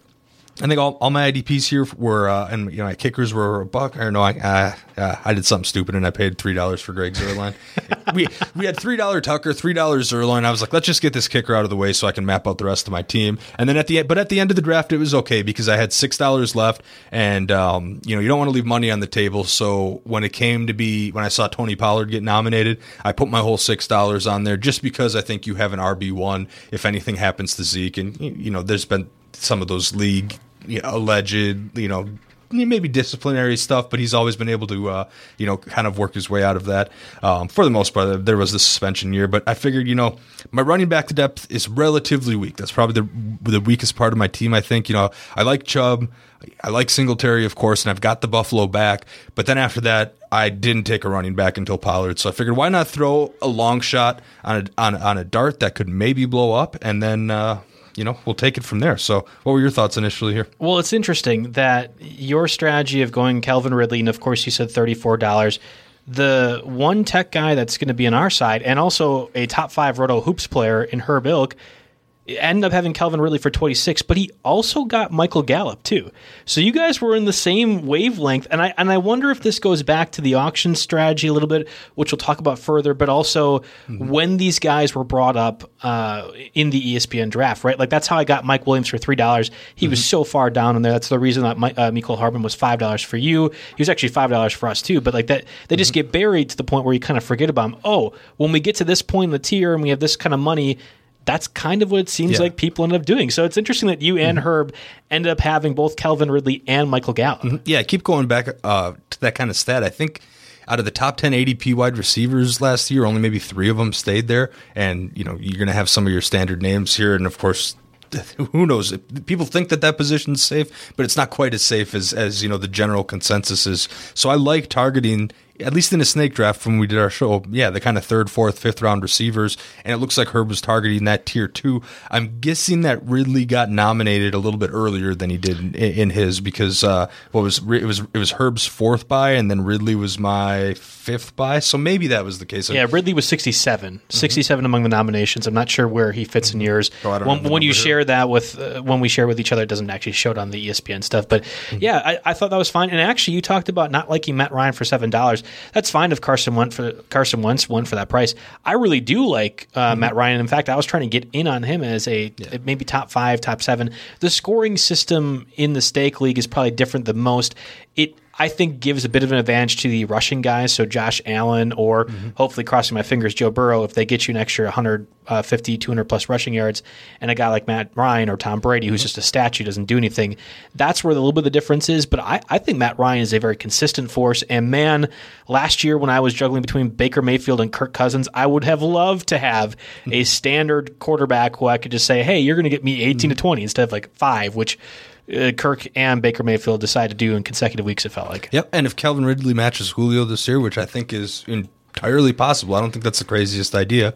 I think all, all my IDPs here were, uh, and you know, my kickers were a buck. Or no, I uh, I did something stupid, and I paid three dollars for Greg Zuerlein. we we had three dollar Tucker, three dollars Zuerlein. I was like, let's just get this kicker out of the way so I can map out the rest of my team. And then at the but at the end of the draft, it was okay because I had six dollars left, and um, you know, you don't want to leave money on the table. So when it came to be when I saw Tony Pollard get nominated, I put my whole six dollars on there just because I think you have an RB one if anything happens to Zeke, and you know, there's been some of those league you know, alleged, you know, maybe disciplinary stuff, but he's always been able to, uh, you know, kind of work his way out of that. Um, for the most part, there was the suspension year, but I figured, you know, my running back to depth is relatively weak. That's probably the the weakest part of my team. I think, you know, I like Chubb, I like Singletary, of course, and I've got the Buffalo back. But then after that, I didn't take a running back until Pollard. So I figured, why not throw a long shot on a on, on a dart that could maybe blow up, and then. Uh, you know, we'll take it from there. So, what were your thoughts initially here? Well, it's interesting that your strategy of going Calvin Ridley, and of course you said thirty-four dollars. The one tech guy that's going to be on our side, and also a top five Roto Hoops player in Herb Ilk, ended up having Calvin Ridley for 26, but he also got Michael Gallup too. So you guys were in the same wavelength, and I and I wonder if this goes back to the auction strategy a little bit, which we'll talk about further, but also mm-hmm. when these guys were brought up uh, in the ESPN draft, right? Like that's how I got Mike Williams for three dollars. He mm-hmm. was so far down in there. That's the reason that my, uh, Mecole Hardman was five dollars for you. He was actually five dollars for us too. But like that, they just mm-hmm. get buried to the point where you kind of forget about them. Oh, when we get to this point in the tier and we have this kind of money that's kind of what it seems Yeah. like people end up doing. So it's interesting that you and Herb ended up having both Calvin Ridley and Michael Gallup. Yeah, I keep going back uh, to that kind of stat. I think out of the top 10 ADP wide receivers last year, only maybe three of them stayed there. And, you know, you're going to have some of your standard names here. And of course, who knows? People think that that position's safe, but it's not quite as safe as, as you know, the general consensus is. So I like targeting at least in a snake draft when we did our show, yeah, the kind of third, fourth, fifth round receivers, and it looks like Herb was targeting that tier two. I'm guessing that Ridley got nominated a little bit earlier than he did in, in his because uh, what was it was it was Herb's fourth buy, and then Ridley was my fifth buy, so maybe that was the case. Yeah, Ridley was 67. 67 among the nominations. I'm not sure where he fits in yours. Oh, when when you here. share that with uh, when we share with each other, it doesn't actually show it on the ESPN stuff. But Mm-hmm. yeah, I, I thought that was fine. And actually, you talked about not liking Matt Ryan for seven dollars. That's fine if Carson went for Carson Wentz won for that price. I really do like uh, Mm-hmm. Matt Ryan. In fact, I was trying to get in on him as a maybe top five, top seven. The scoring system in the steak league is probably different than most. It I think gives a bit of an advantage to the rushing guys. So Josh Allen or mm-hmm. hopefully crossing my fingers, Joe Burrow, if they get you an extra 150, uh, 200 plus rushing yards and a guy like Matt Ryan or Tom Brady, who's mm-hmm. just a statue, doesn't do anything. That's where the little bit of the difference is. But I, I think Matt Ryan is a very consistent force. And man, last year when I was juggling between Baker Mayfield and Kirk Cousins, I would have loved to have mm-hmm. a standard quarterback who I could just say, hey, you're going to get me 18 to 20 instead of like five, which uh, Kirk and Baker Mayfield decided to do in consecutive weeks. It felt like. Yep, and if Calvin Ridley matches Julio this year, which I think is entirely possible, I don't think that's the craziest idea.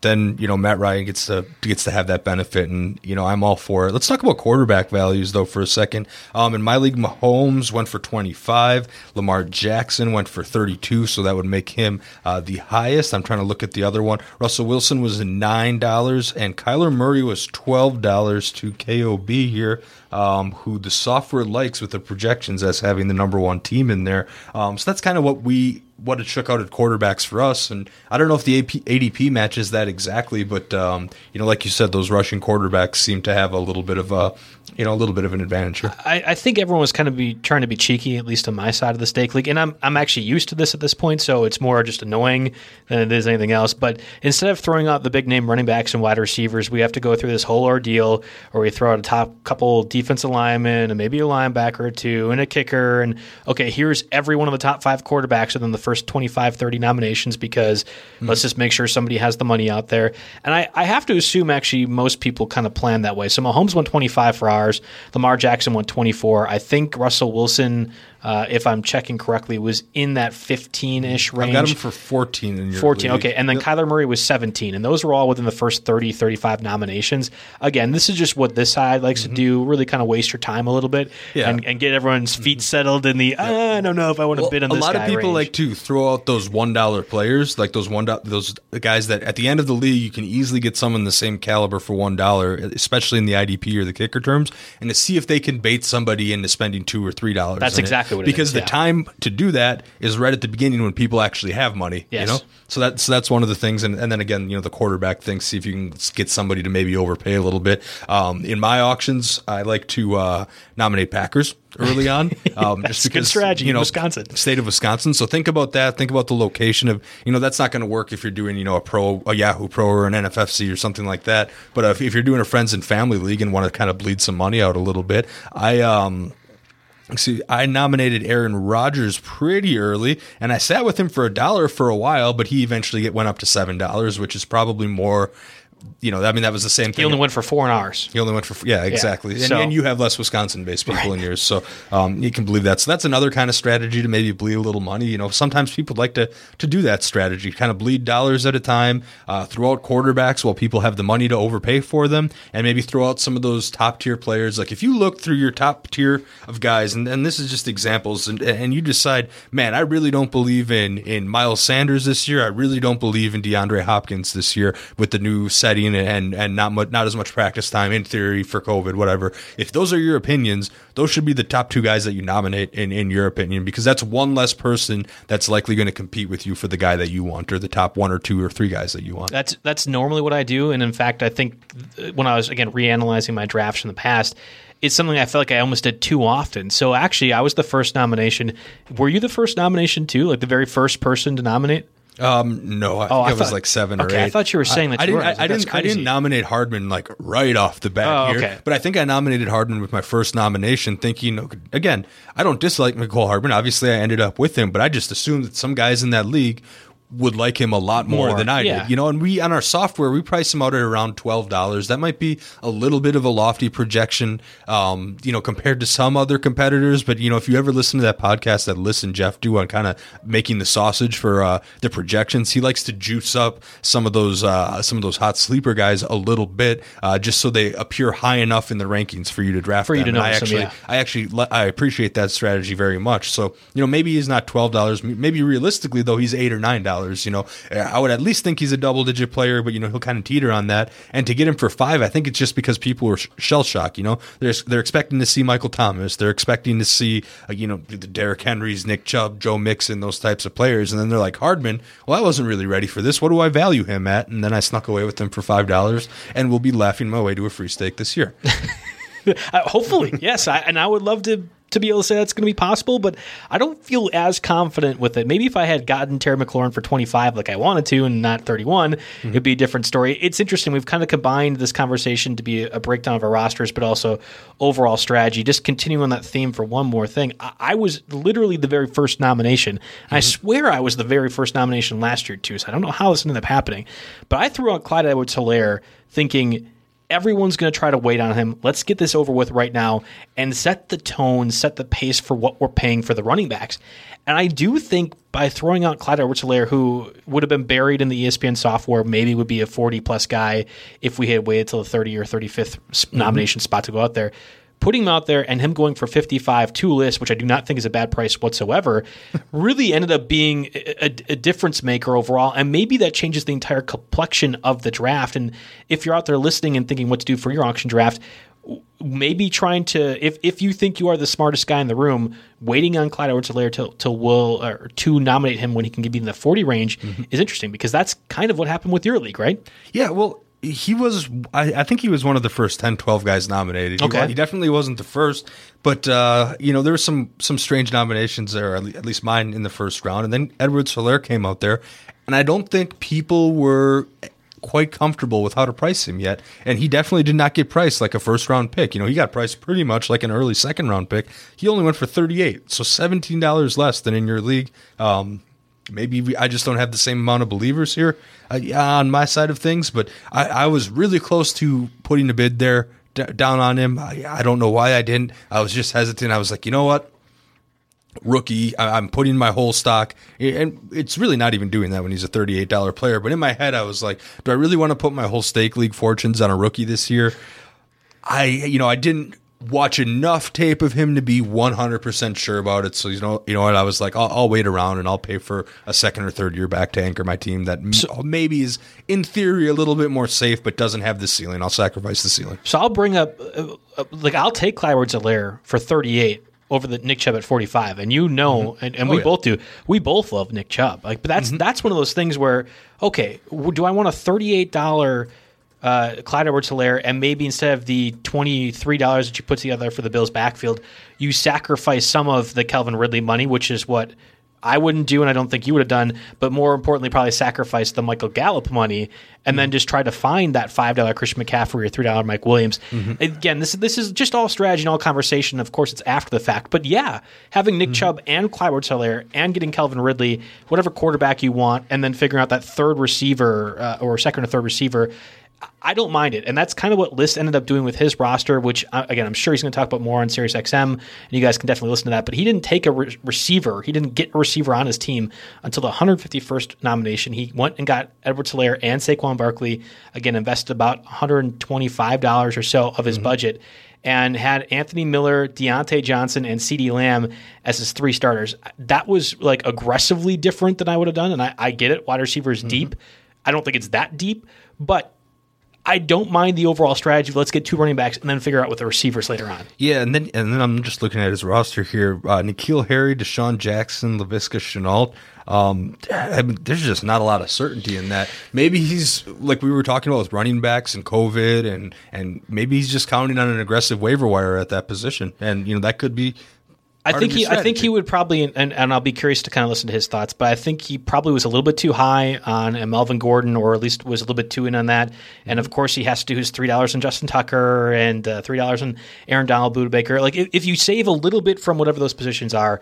Then you know Matt Ryan gets to gets to have that benefit, and you know I'm all for it. Let's talk about quarterback values though for a second. Um, in my league, Mahomes went for 25, Lamar Jackson went for 32, so that would make him uh, the highest. I'm trying to look at the other one. Russell Wilson was nine dollars, and Kyler Murray was twelve dollars to KOB here um, who the software likes with the projections as having the number one team in there. Um, so that's kind of what we what it shook out at quarterbacks for us. And I don't know if the AP, ADP matches that exactly, but um, you know, like you said, those rushing quarterbacks seem to have a little bit of a you know a little bit of an advantage here. I, I think everyone was kind of be trying to be cheeky, at least on my side of the steak league, and I'm I'm actually used to this at this point, so it's more just annoying than it is anything else. But instead of throwing out the big name running backs and wide receivers, we have to go through this whole ordeal, where we throw out a top couple defensive linemen and maybe a linebacker or two and a kicker, and okay, here's every one of the top five quarterbacks within the first 25, 30 nominations because hmm. let's just make sure somebody has the money out there. And I, I have to assume actually most people kind of plan that way. So Mahomes went 25 for ours. Lamar Jackson went 24. I think Russell Wilson, uh, if I'm checking correctly, was in that 15 ish range. I've got him for 14 in your 14. league. Okay. And then Kyler Murray was 17. And those were all within the first 30, 35 nominations. Again, this is just what this side likes to do, really kind of waste your time a little bit Mm-hmm. Yeah. and, and get everyone's feet settled in the, "Ah, I don't know if I want to Well, bid on a lot of people range." like to throw out those one dollar players, like those one those guys that at the end of the league you can easily get someone the same caliber for one dollar, especially in the IDP or the kicker terms, and to see if they can bait somebody into spending two or three dollars. That's in exactly what because is, the yeah. time to do that is right at the beginning when people actually have money. Yes. You know, so that's so that's one of the things, and, and then again, you know, the quarterback thing. See if you can get somebody to maybe overpay a little bit. Um, in my auctions, I like to uh, nominate Packers early on, um, just That's a good because strategy You know, Wisconsin. state of Wisconsin. So think about that. Think about the location of, you know, that's not going to work if you're doing, you know, a pro, a Yahoo Pro or an NFFC or something like that. But if, if you're doing a friends and family league and want to kind of bleed some money out a little bit, I, um, See, I nominated Aaron Rodgers pretty early, and I sat with him for a dollar for a while, but he eventually went up to seven dollars, which is probably more. You know, I mean, that was the same thing. he only went for four in ours. He only went for yeah, exactly. and, so- and you have less Wisconsin-based people in yours, so um, you can believe that. So that's another kind of strategy to maybe bleed a little money. You know, sometimes people like to to do that strategy, kind of bleed dollars at a time, uh, throw out quarterbacks while people have the money to overpay for them, and maybe throw out some of those top tier players. Like if you look through your top tier of guys, and, and this is just examples, and, and you decide, man, I really don't believe in in Miles Sanders this year. I really don't believe in DeAndre Hopkins this year with the new setting and and not much, not as much practice time in theory for COVID, whatever. If those are your opinions, those should be the top two guys that you nominate in in your opinion because that's one less person that's likely going to compete with you for the guy that you want or the top one or two or three guys that you want. That's that's normally what I do, and in fact, I think uh, when I was again reanalyzing my drafts in the past, it's something I felt like I almost did too often. So actually, I was the first nomination. Were you the first nomination too? Like the very first person to nominate? Um, no, I Oh, think I it was thought- like seven or eight. I thought you were saying that I, you didn't. were. I I, like, I didn't. I didn't nominate Hardman like right off the bat Oh, here, okay. but I think I nominated Hardman with my first nomination, thinking again, I don't dislike Mecole Hardman. Obviously, I ended up with him, but I just assumed that some guys in that league would like him a lot more, More, than I yeah. did. You know, and we on our software we price him out at around twelve dollars. That might be a little bit of a lofty projection, um, you know, compared to some other competitors. But you know, if you ever listen to that podcast that Listen Jeff do on kind of making the sausage for uh, the projections, he likes to juice up some of those uh, some of those hot sleeper guys a little bit, uh, just so they appear high enough in the rankings for you to draft For you to And I them, actually, yeah. I actually, I appreciate that strategy very much. So, you know, maybe he's not twelve dollars. Maybe realistically, though, he's eight or nine dollars. You know, I would at least think he's a double digit player, but you know, he'll kind of teeter on that. And to get him for five, I think it's just because people sh- shell shocked. You know, they're they're expecting to see Michael Thomas, they're expecting to see, uh, you know, the Derrick Henrys, Nick Chubb, Joe Mixon, those types of players, and then they're like Hardman. Well, I wasn't really ready for this. What do I value him at? And then I snuck away with him for five dollars, and we'll be laughing my way to a free steak this year. Uh, hopefully, yes. I, and I would love to to be able to say that's going to be possible, but I don't feel as confident with it. Maybe if I had gotten Terry McLaurin for 25 like I wanted to and not 31, it'd be a different story. It's interesting. We've kind of combined this conversation to be a breakdown of our rosters, but also overall strategy. Just continuing on that theme for one more thing. I, I was literally the very first nomination. I swear I was the very first nomination last year, too. So I don't know how this ended up happening, but I threw out Clyde Edwards Helaire thinking everyone's going to try to wait on him. Let's get this over with right now and set the tone, set the pace for what we're paying for the running backs. And I do think by throwing out Clyde edwards who would have been buried in the ESPN software, maybe would be a 40 plus guy if we had waited till the 30 or 35th s- nomination spot to go out there. Putting him out there and him going for 55 to Liss, which I do not think is a bad price whatsoever, really ended up being a, a- a difference maker overall. And maybe that changes the entire complexion of the draft. And if you're out there listening and thinking what to do for your auction draft, maybe trying to, if, if you think you are the smartest guy in the room, waiting on Clyde edwards till, till will, or to nominate him when he can get be in the 40 range mm-hmm. is interesting because that's kind of what happened with your league, right? Yeah, well, he was. I, I think he was one of the first 10, 12 guys nominated. He, Okay. he definitely wasn't the first, but uh, you know there were some some strange nominations there, at least mine in the first round, and then edward Helaire came out there, and I don't think people were quite comfortable with how to price him yet, and he definitely did not get priced like a first round pick. You know, he got priced pretty much like an early second round pick. He only went for thirty eight, so seventeen dollars less than in your league. Um, maybe I just don't have the same amount of believers here uh, on my side of things, but I, I was really close to putting a bid there d- down on him. I, I don't know why I didn't. I was just hesitant. I was like, you know what? Rookie, I, I'm putting my whole stock, and it's really not even doing that when he's a $38 player. But in my head, I was like, do I really want to put my whole steak league fortunes on a rookie this year? I, you know, I didn't watch enough tape of him to be 100% sure about it. So, you know, you know what? I was like, I'll, I'll wait around and I'll pay for a second or third year back to anchor my team that m- maybe is in theory a little bit more safe, but doesn't have the ceiling. I'll sacrifice the ceiling. So I'll bring up, uh, uh, like, I'll take Clyde edwards helaire for 38 over the Nick Chubb at 45. And you know, and, and we yeah. both do, we both love Nick Chubb. Like, but that's that's one of those things where, okay, do I want a $38 uh, Clyde edwards helaire and maybe instead of the $23 that you put together for the Bills backfield, you sacrifice some of the Calvin Ridley money, which is what I wouldn't do, and I don't think you would have done. But more importantly, probably sacrifice the Michael Gallup money, and then just try to find that five dollar Christian McCaffrey or three dollar Mike Williams. Again, this this is just all strategy and all conversation. Of course, it's after the fact, but yeah, having Nick Chubb and Clyde Edwards-Helaire and getting Calvin Ridley, whatever quarterback you want, and then figuring out that third receiver uh, or second or third receiver. I don't mind it, and that's kind of what Liss ended up doing with his roster. Which uh, again, I'm sure he's going to talk about more on Sirius XM, and you guys can definitely listen to that. But he didn't take a re- receiver; he didn't get a receiver on his team until the 151st nomination. He went and got Edwards Helaire and Saquon Barkley. Again, invested about 125 dollars or so of his budget, and had Anthony Miller, Diontae Johnson, and CeeDee Lamb as his three starters. That was like aggressively different than I would have done, and I, I get it. Wide receiver is deep. I don't think it's that deep, but I don't mind the overall strategy. Let's get two running backs and then figure out with the receivers later on. Yeah, and then and then I'm just looking at his roster here: uh, N'Keal Harry, DeSean Jackson, Laviska Shenault. Um, I mean, there's just not a lot of certainty in that. Maybe he's like we were talking about with running backs and COVID, and and maybe he's just counting on an aggressive waiver wire at that position, and you know that could be I think he I think he would probably and, and I'll be curious to kind of listen to his thoughts, but I think he probably was a little bit too high on uh, Melvin Gordon, or at least was a little bit too in on that. And of course, he has to do his three dollars on Justin Tucker and uh, three dollars on Aaron Donald, Budda Baker. Like if, if you save a little bit from whatever those positions are,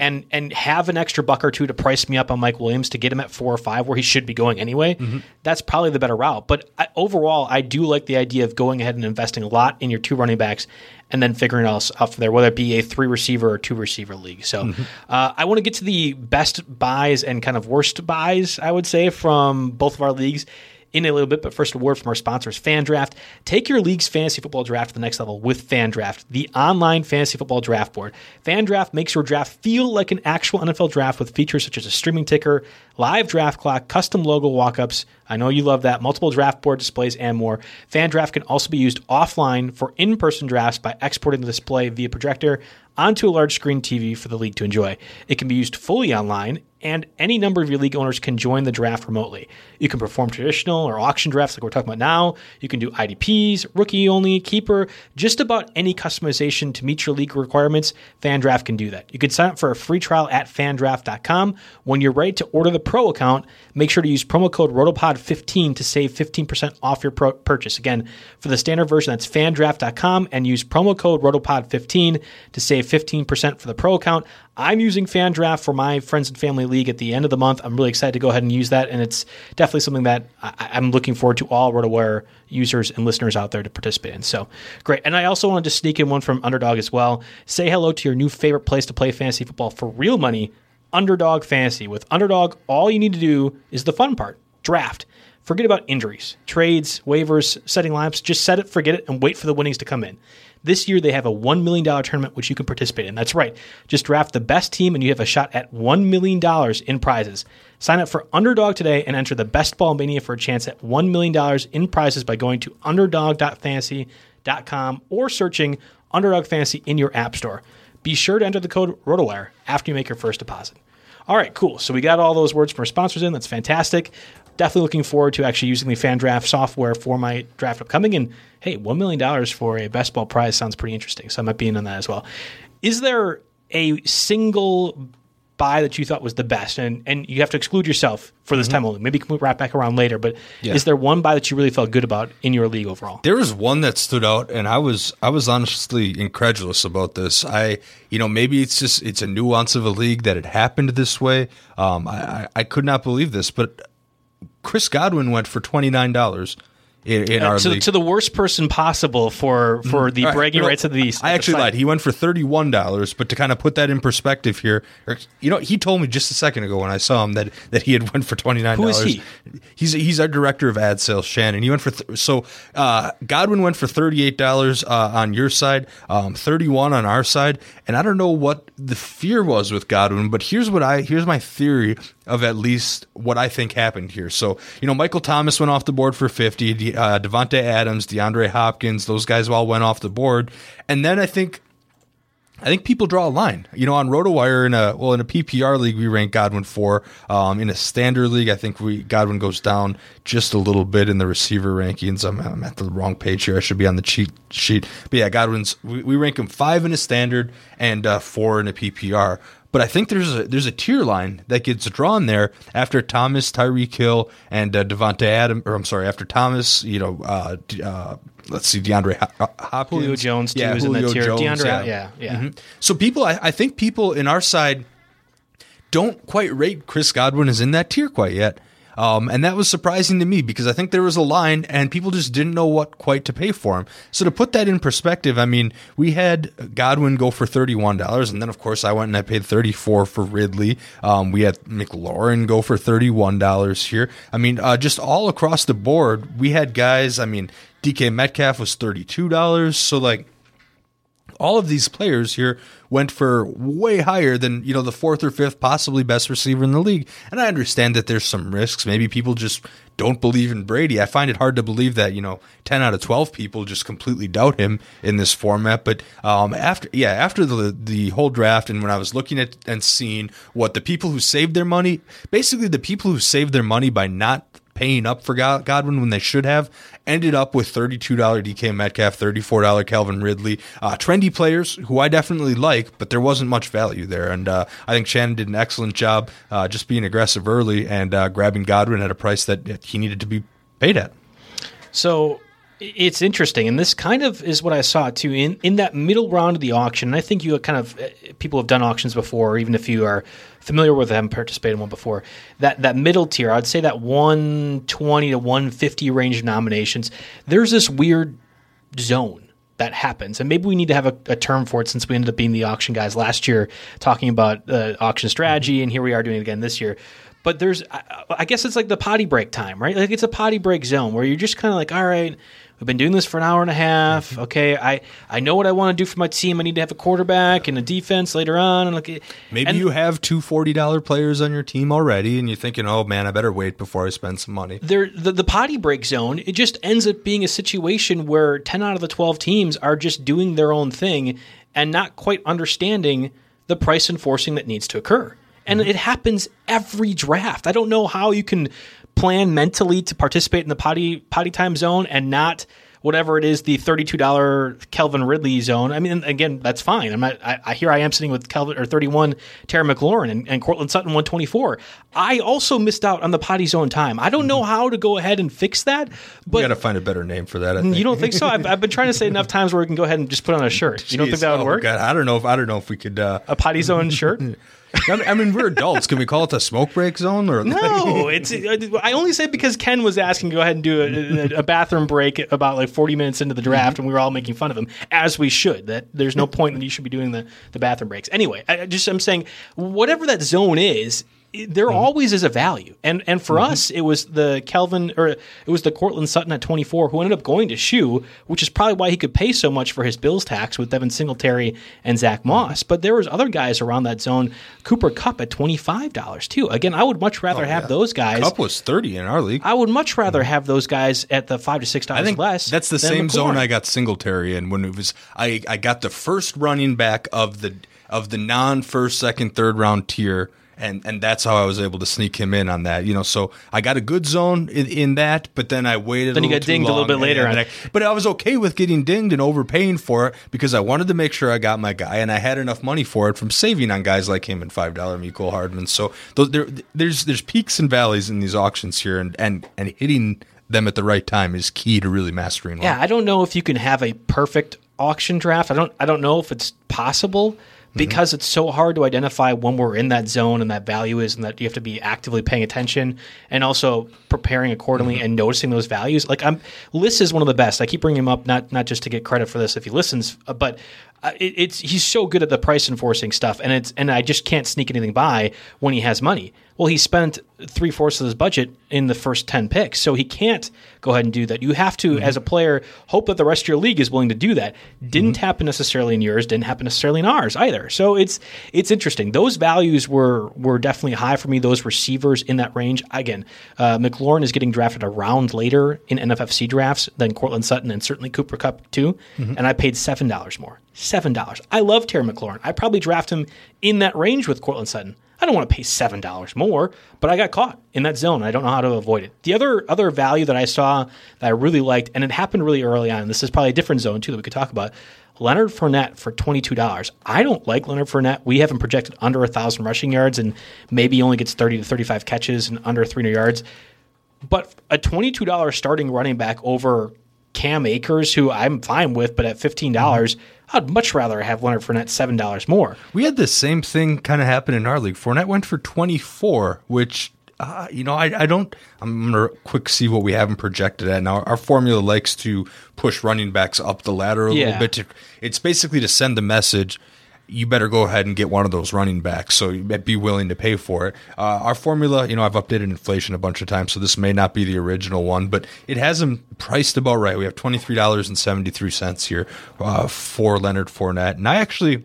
and and have an extra buck or two to price me up on Mike Williams to get him at four or five, where he should be going anyway, that's probably the better route. But I, overall, I do like the idea of going ahead and investing a lot in your two running backs and then figuring else out from there, whether it be a three receiver or two receiver league. So uh, I want to get to the best buys and kind of worst buys, I would say, from both of our leagues in a little bit. But first, a word from our sponsors, FanDraft. Take your league's fantasy football draft to the next level with FanDraft, the online fantasy football draft board. FanDraft makes your draft feel like an actual NFL draft with features such as a streaming ticker, live draft clock, custom logo walk-ups. I know you love that. Multiple draft board displays and more. FanDraft can also be used offline for in-person drafts by exporting the display via projector onto a large screen TV for the league to enjoy. It can be used fully online, and any number of your league owners can join the draft remotely. You can perform traditional or auction drafts like we're talking about now. You can do IDPs, rookie only, keeper, just about any customization to meet your league requirements. FanDraft can do that. You can sign up for a free trial at fandraft.com. When you're ready to order the pro account, make sure to use promo code ROTOPOD15 to save 15% off your pro- purchase. Again, for the standard version, that's fandraft.com and use promo code ROTOPOD15 to save 15% for the pro account. I'm using FanDraft for my friends and family league at the end of the month. I'm really excited to go ahead and use that, and it's definitely something that I, I'm looking forward to all RotoWire users and listeners out there to participate in. So great. And I also wanted to sneak in one from Underdog as well. Say hello to your new favorite place to play fantasy football for real money, Underdog Fantasy. With Underdog, all you need to do is the fun part draft. Forget about injuries, trades, waivers, setting lineups. Just set it, forget it, and wait for the winnings to come in. This year, they have a $1 million tournament which you can participate in. That's right. Just draft the best team, and you have a shot at $1 million in prizes. Sign up for Underdog today and enter the Best Ball Mania for a chance at $1 million in prizes by going to underdog.fantasy.com or searching Underdog Fantasy in your app store. Be sure to enter the code ROTOWIRE after you make your first deposit. All right, cool. So we got all those words from our sponsors in. That's fantastic. Definitely looking forward to actually using the fan draft software for my draft upcoming. And hey, $1 million for a best ball prize sounds pretty interesting. So I might be in on that as well. Is there a single buy that you thought was the best? And and you have to exclude yourself for this time only. Maybe we can wrap back around later. But is there one buy that you really felt good about in your league overall? There was one that stood out, and I was I was honestly incredulous about this. I you know maybe it's just it's a nuance of a league that it happened this way. Um, I I, I could not believe this, but Chris Godwin went for twenty nine dollars in, in our to, league. to the worst person possible for for the All right, bragging rights of the. East. I actually lied. He went for thirty one dollars, but to kind of put that in perspective here, or, you know, he told me just a second ago when I saw him that that he had went for twenty nine Who dollars. is he? He's he's our director of ad sales, Shannon. He went for th- so uh, Godwin went for thirty eight dollars uh, on your side, um, thirty one on our side, and I don't know what the fear was with Godwin, but here's what I here's my theory of at least what I think happened here. So, you know, Michael Thomas went off the board for 50, De- uh, Davante Adams, DeAndre Hopkins, those guys all went off the board. And then I think I think people draw a line. You know, on RotoWire in a well in a PPR league we rank Godwin four. Um, in a standard league, I think we Godwin goes down just a little bit in the receiver rankings. I'm, I'm at the wrong page here. I should be on the cheat sheet. But yeah, Godwin's we, we rank him five in a standard and uh, four in a PPR. But I think there's a there's a tier line that gets drawn there after Thomas, Tyreek Hill, and uh, Davante Adams. Or I'm sorry, after Thomas, you know, uh, uh, let's see, DeAndre Hop- Hopkins, Julio Jones, too, yeah, is in that Julio tier. Jones, DeAndre- yeah, yeah. Mhm. So people, I, I think people in our side don't quite rate Chris Godwin as in that tier quite yet. Um, and that was surprising to me because I think there was a line and people just didn't know what quite to pay for him. So to put that in perspective, I mean, we had Godwin go for $31 and then of course I went and I paid 34 for Ridley. Um, we had McLaurin go for $31 here. I mean, uh, just all across the board, we had guys, I mean, DK Metcalf was $32. So like, all of these players here went for way higher than you know the fourth or fifth possibly best receiver in the league. And i understand that there's some risks. Maybe people just don't believe in brady. I find it hard to believe that you know 10 out of 12 people just completely doubt him in this format. But um, after yeah after the the whole draft and when i was looking at and seeing what the people who saved their money basically the people who saved their money by not paying up for Godwin when they should have. Ended up with $32 DK Metcalf, $34 Calvin Ridley. Uh, trendy players who I definitely like, but there wasn't much value there. And uh, I think Shannon did an excellent job uh, just being aggressive early and uh, grabbing Godwin at a price that he needed to be paid at. So it's interesting, and this kind of is what I saw too in in that middle round of the auction. And I think you kind of uh, people have done auctions before, even if you are familiar with them, participated in one before. That that middle tier, I'd say that one twenty to one fifty range of nominations. There's this weird zone that happens. And maybe we need to have a, a, term for it since we ended up being the auction guys last year talking about uh, auction strategy, and here we are doing it again this year. But there's, I, I guess it's like the potty break time, right? Like it's a potty break zone where you're just kind of like, all right, We've been doing this for an hour and a half. Mm-hmm. Okay, I, I know what I want to do for my team. I need to have a quarterback and a defense later on. And like, maybe and you have two forty dollar players on your team already, and you're thinking, oh man, I better wait before I spend some money. There, the, the potty break zone. It just ends up being a situation where ten out of the twelve teams are just doing their own thing and not quite understanding the price enforcing that needs to occur. And mm-hmm. it happens every draft. I don't know how you can plan mentally to participate in the potty potty time zone and not whatever it is the $32 Calvin Ridley zone. I mean, again, that's fine. I'm not, I, I here I am sitting with Calvin or 31 Terry McLaurin and, and Courtland Sutton 124. I also missed out on the potty zone time. I don't know how to go ahead and fix that, but you got to find a better name for that. You don't think so? I've, I've, been trying to say enough times where we can go ahead and just put on a shirt. Jeez, you don't think that would oh work? God, I don't know if I don't know if we could uh, a potty zone shirt. I mean, we're adults. Can we call it the smoke break zone? Or no, it's. I only say because Ken was asking, go ahead and do a, a, bathroom break about like forty minutes into the draft, mm-hmm. and we were all making fun of him, as we should. That there's no point that you should be doing the the bathroom breaks. Anyway, I just I'm saying whatever that zone is, there mm-hmm. always is a value. And and for mm-hmm. us, it was the Calvin or it was the Courtland Sutton at 24 who ended up going to Shu, which is probably why he could pay so much for his Bills tax with Devin Singletary and Zach. Moss. But there was other guys around that zone. Cooper Kupp at twenty five dollars too. Again, I would much rather oh, have yeah. those guys. Kupp was thirty in our league. I would much rather mm-hmm. have those guys at the five to six dollars I think less. That's the same McLaurin. zone I got Singletary in when it was I I got the first running back of the of the non first, second, third round tier and and that's how I was able to sneak him in on that. You know, so I got a good zone in, in that, but then I waited. Then you got dinged a little bit later, I, but I was okay with getting dinged and overpaying for it because I wanted to make sure I got my guy, and I had enough money for it from saving on guys like him and five dollar Mecole Hardman. So those, there, there's there's peaks and valleys in these auctions here, and and and hitting them at the right time is key to really mastering. One. Yeah, I don't know if you can have a perfect auction draft. I don't I don't know if it's possible because mm-hmm. it's so hard to identify when we're in that zone and that value is and that you have to be actively paying attention and also preparing accordingly mm-hmm. and noticing those values like i'm Liss is one of the best i keep bringing him up not not just to get credit for this if he listens uh, but uh, it, it's he's so good at the price enforcing stuff and it's and i just can't sneak anything by when he has money well, he spent three fourths of his budget in the first 10 picks, so he can't go ahead and do that. You have to, mm-hmm. as a player, hope that the rest of your league is willing to do that. Didn't mm-hmm. happen necessarily in yours, didn't happen necessarily in ours either. So it's it's interesting. Those values were were definitely high for me, those receivers in that range. Again, uh, McLaurin is getting drafted a round later in NFFC drafts than Courtland Sutton and certainly Cooper Kupp too, mm-hmm. and I paid $7 more. $7. I love Terry McLaurin. I probably draft him in that range with Courtland Sutton. I don't want to pay seven dollars more, but I got caught in that zone. I don't know how to avoid it. The other other value that I saw that I really liked, and it happened really early on. This is probably a different zone too that we could talk about. Leonard Fournette for twenty two dollars. I don't like Leonard Fournette. We have him projected under thousand rushing yards, and maybe only gets thirty to thirty five catches and under three hundred yards. But a twenty two dollars starting running back over Cam Akers, who I'm fine with, but at fifteen dollars. Mm-hmm I'd much rather have Leonard Fournette seven dollars more. We had the same thing kind of happen in our league. Fournette went for twenty four, which uh, you know I, I don't. I'm gonna quick see what we haven't projected at now. Our formula likes to push running backs up the ladder a yeah. little bit. To, it's basically to send the message you better go ahead and get one of those running backs. So be willing to pay for it. Uh, our formula, you know, I've updated inflation a bunch of times, so this may not be the original one, but it has them priced about right. We have twenty three dollars and seventy three cents here uh, for Leonard Fournette, and I actually,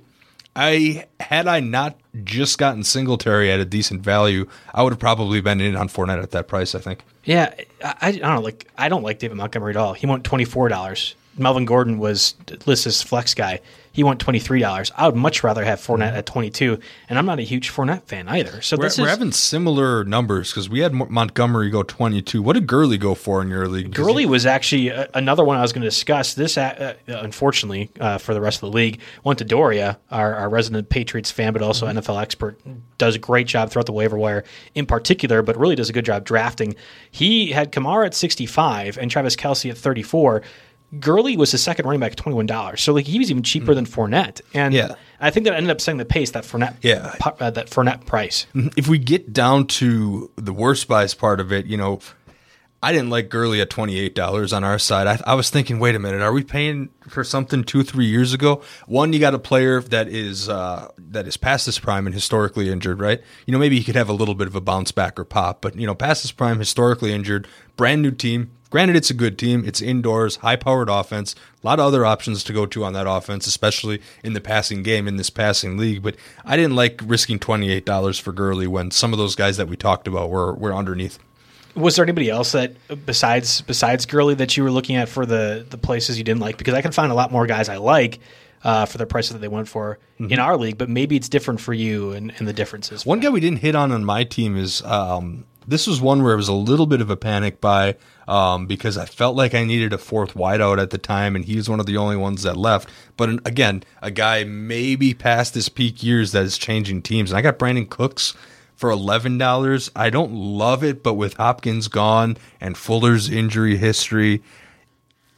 I had I not just gotten Singletary at a decent value, I would have probably been in on Fournette at that price. I think. Yeah, I, I don't know. Like I don't like David Montgomery at all. He went twenty four dollars. Melvin Gordon was listed as flex guy. He went twenty three dollars. I would much rather have Fournette at twenty two, and I'm not a huge Fournette fan either. So We're, this we're is having similar numbers because we had Montgomery go 22. What did Gurley go for in your league? Gurley was actually uh, another one I was going to discuss. This, uh, uh, unfortunately, uh, for the rest of the league, went to Doria, our, our resident Patriots fan, but also NFL expert. Does a great job throughout the waiver wire in particular, but really does a good job drafting. He had Kamara at 65 and Travis Kelce at 34. Gurley was his second running back twenty one dollars, so like he was even cheaper than Fournette, and Yeah. I think that ended up setting the pace that Fournette, Yeah. uh, that Fournette price. if we get down to the worst buys part of it, you know, I didn't like Gurley at twenty eight dollars on our side. I, I was thinking, wait a minute, are we paying for something two three years ago? One, you got a player that is uh, that is past his prime and historically injured, right? You know, maybe he could have a little bit of a bounce back or pop, but you know, past his prime, historically injured, brand new team. Granted, it's a good team. It's indoors, high powered offense. A lot of other options to go to on that offense, especially in the passing game in this passing league. But I didn't like risking twenty eight dollars for Gurley when some of those guys that we talked about were were underneath. Was there anybody else that besides besides Gurley that you were looking at for the the places you didn't like? Because I can find a lot more guys I like uh, for the prices that they went for in our league, but maybe it's different for you and, and the differences. One guy we didn't hit on on my team is um, this was one where it was a little bit of a panic buy um, because I felt like I needed a fourth wideout at the time, and he was one of the only ones that left. But again, a guy maybe past his peak years that is changing teams, and I got Brandin Cooks for eleven dollars. I don't love it, but with Hopkins gone and Fuller's injury history,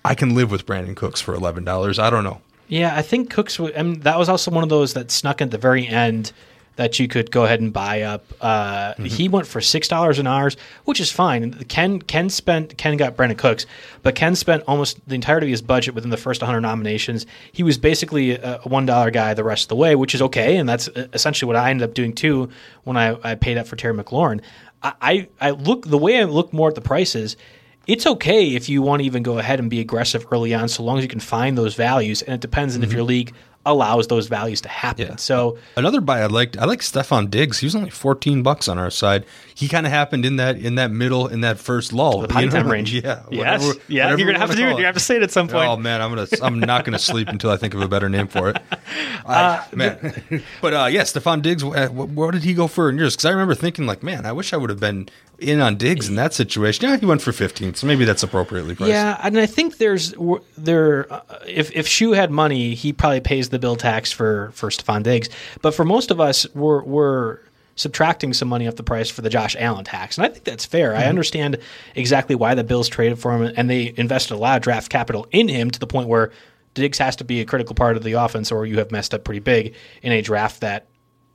I can live with Brandin Cooks for eleven dollars. I don't know. Yeah, I think Cooks. I mean, that was also one of those that snuck at the very end that you could go ahead and buy up. Uh, He went for six dollars an hour, which is fine. Ken Ken spent Ken got Brandin Cooks, but Ken spent almost the entirety of his budget within the first 100 nominations. He was basically a, one dollar guy the rest of the way, which is okay, and that's essentially what I ended up doing too when I, I paid up for Terry McLaurin. I, I I look the way I look more at the prices it's okay if you want to even go ahead and be aggressive early on, so long as you can find those values. And it depends on if your league allows those values to happen. Yeah. So Another buy I liked, I like Stefon Diggs. He was only fourteen bucks on our side. He kind of happened in that in that middle in that first lull, the potty time range. Yeah, Yes. whatever- yeah. whatever You're gonna have to do it. You have to say it at some point. Oh man, I'm gonna I'm not gonna sleep until I think of a better name for it. I, man, but uh, yeah, Stefon Diggs. uh, What, what did he go for in yours? Because I remember thinking like, man, I wish I would have been in on Diggs in that situation. Yeah, he went for 15, so maybe that's appropriately priced. Yeah, and I think there's there. Uh, if if Shu had money, he probably pays the bill tax for for Stefon Diggs. But for most of us, we're we're subtracting some money off the price for the Josh Allen tax, and I think that's fair. I mm-hmm. understand exactly why the Bills traded for him, and they invested a lot of draft capital in him to the point where Diggs has to be a critical part of the offense, or you have messed up pretty big in a draft that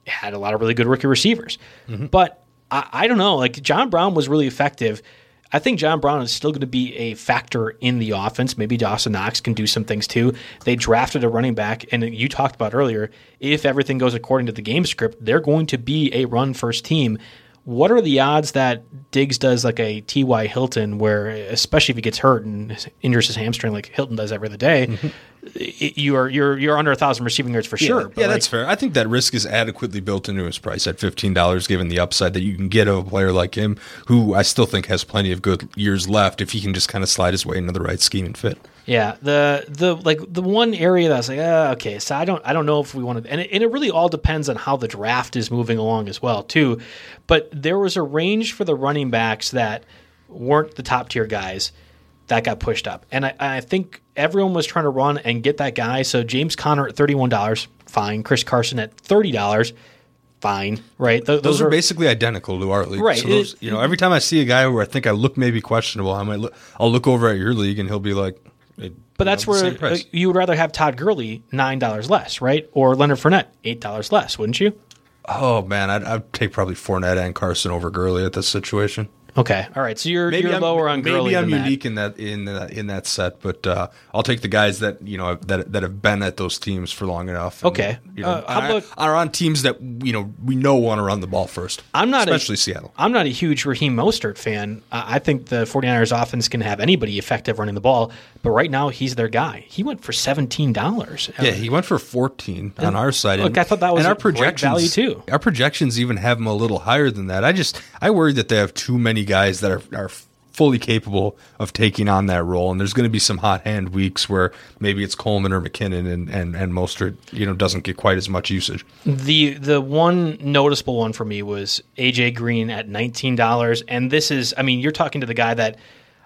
had a lot of really good rookie receivers. Mm-hmm. But I, I don't know. Like John Brown was really effective. I think John Brown is still going to be a factor in the offense. Maybe Dawson Knox can do some things too. They drafted a running back, and you talked about earlier. If everything goes according to the game script, they're going to be a run first team. What are the odds that Diggs does like a T.Y. Hilton, where especially if he gets hurt and injures his hamstring like Hilton does every other day, mm-hmm. it- you are you're you're under a thousand receiving yards for sure. But, Yeah, like, that's fair. I think that risk is adequately built into his price at fifteen dollars, given the upside that you can get of a player like him, who I still think has plenty of good years left if he can just kind of slide his way into the right scheme and fit. Yeah, the the like the one area that's like uh, okay, so I don't I don't know if we want to, and it, and it really all depends on how the draft is moving along as well too. But there was a range for the running backs that weren't the top tier guys that got pushed up, and I, I think everyone was trying to run and get that guy. So James Conner at thirty one dollars, fine. Chris Carson at thirty dollars, fine. Right, Th- Those, are, basically identical to our league. Right. So those, It- you know, every time I see a guy where I think I look maybe questionable, I might look, I'll look over at your league and he'll be like, it- But that's know, where uh, you would rather have Todd Gurley nine dollars less, right? Or Leonard Fournette eight dollars less, wouldn't you? Oh man, I'd, I'd take probably Fournette and Carson over Gurley at this situation. Okay, all right. So you're Maybe you're I'm, lower on maybe I'm than that. unique in that in that in that set, but uh, I'll take the guys that you know that that have been at those teams for long enough. and, Okay. you know, Uh, how about- are on teams that you know we know want to run the ball first. I'm not a- especially Seattle. I'm not a huge Raheem Mostert fan. I I think the 49ers offense can have anybody effective running the ball, but right now he's their guy. He went for $17. Yeah, he went for 14 on our side. look, I thought that was and our a great projections, value, too. Our projections even have him a little higher than that. I just I worry that they have too many guys that are, are fully capable of taking on that role, and there's going to be some hot hand weeks where maybe it's Coleman or McKinnon and and and Mostert, you know, doesn't get quite as much usage. The the one noticeable one for me was AJ Green at nineteen dollars, and this is I mean you're talking to the guy that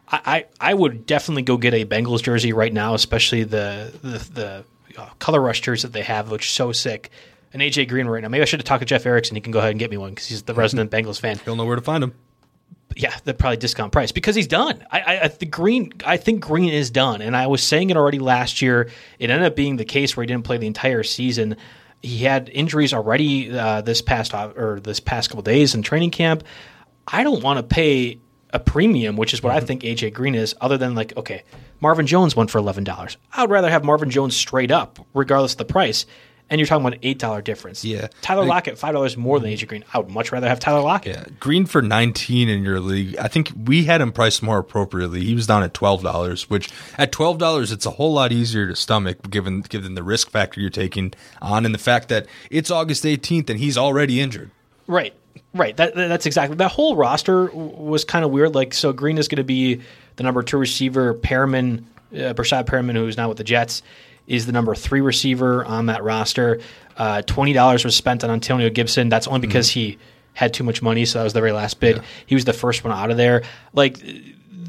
I, I I would definitely go get a Bengals jersey right now, especially the the, the uh, color rush jersey that they have, which is so sick. An AJ Green right now. Maybe I should have talked to Jeff Erickson. He can go ahead and get me one because he's the resident Bengals fan. He'll know where to find him. Yeah, the probably discount price because he's done. I, I, I think Green. I think Green is done, and I was saying it already last year. It ended up being the case where he didn't play the entire season. He had injuries already uh, this past or this past couple days in training camp. I don't want to pay a premium, which is what I think AJ Green is. Other than like, okay, Marvin Jones went for eleven dollars. I would rather have Marvin Jones straight up, regardless of the price. And you're talking about an eight dollar difference. Yeah. Tyler Like- Lockett five dollars more than AJ Green. I would much rather have Tyler Lockett. Yeah, Green for 19 in your league. I think we had him priced more appropriately. He was down at $12, which at $12 it's a whole lot easier to stomach given given the risk factor you're taking on and the fact that it's August 18th and he's already injured. Right, right. That, that- that's exactly that whole roster was kind of weird. Like, so Green is going to be the number two receiver. Perriman, uh, Breshad Perriman, who's now with the Jets, is the number three receiver on that roster. Uh, Twenty dollars was spent on Antonio Gibson. That's only because he had too much money, so that was the very last bid. He was the first one out of there. Like.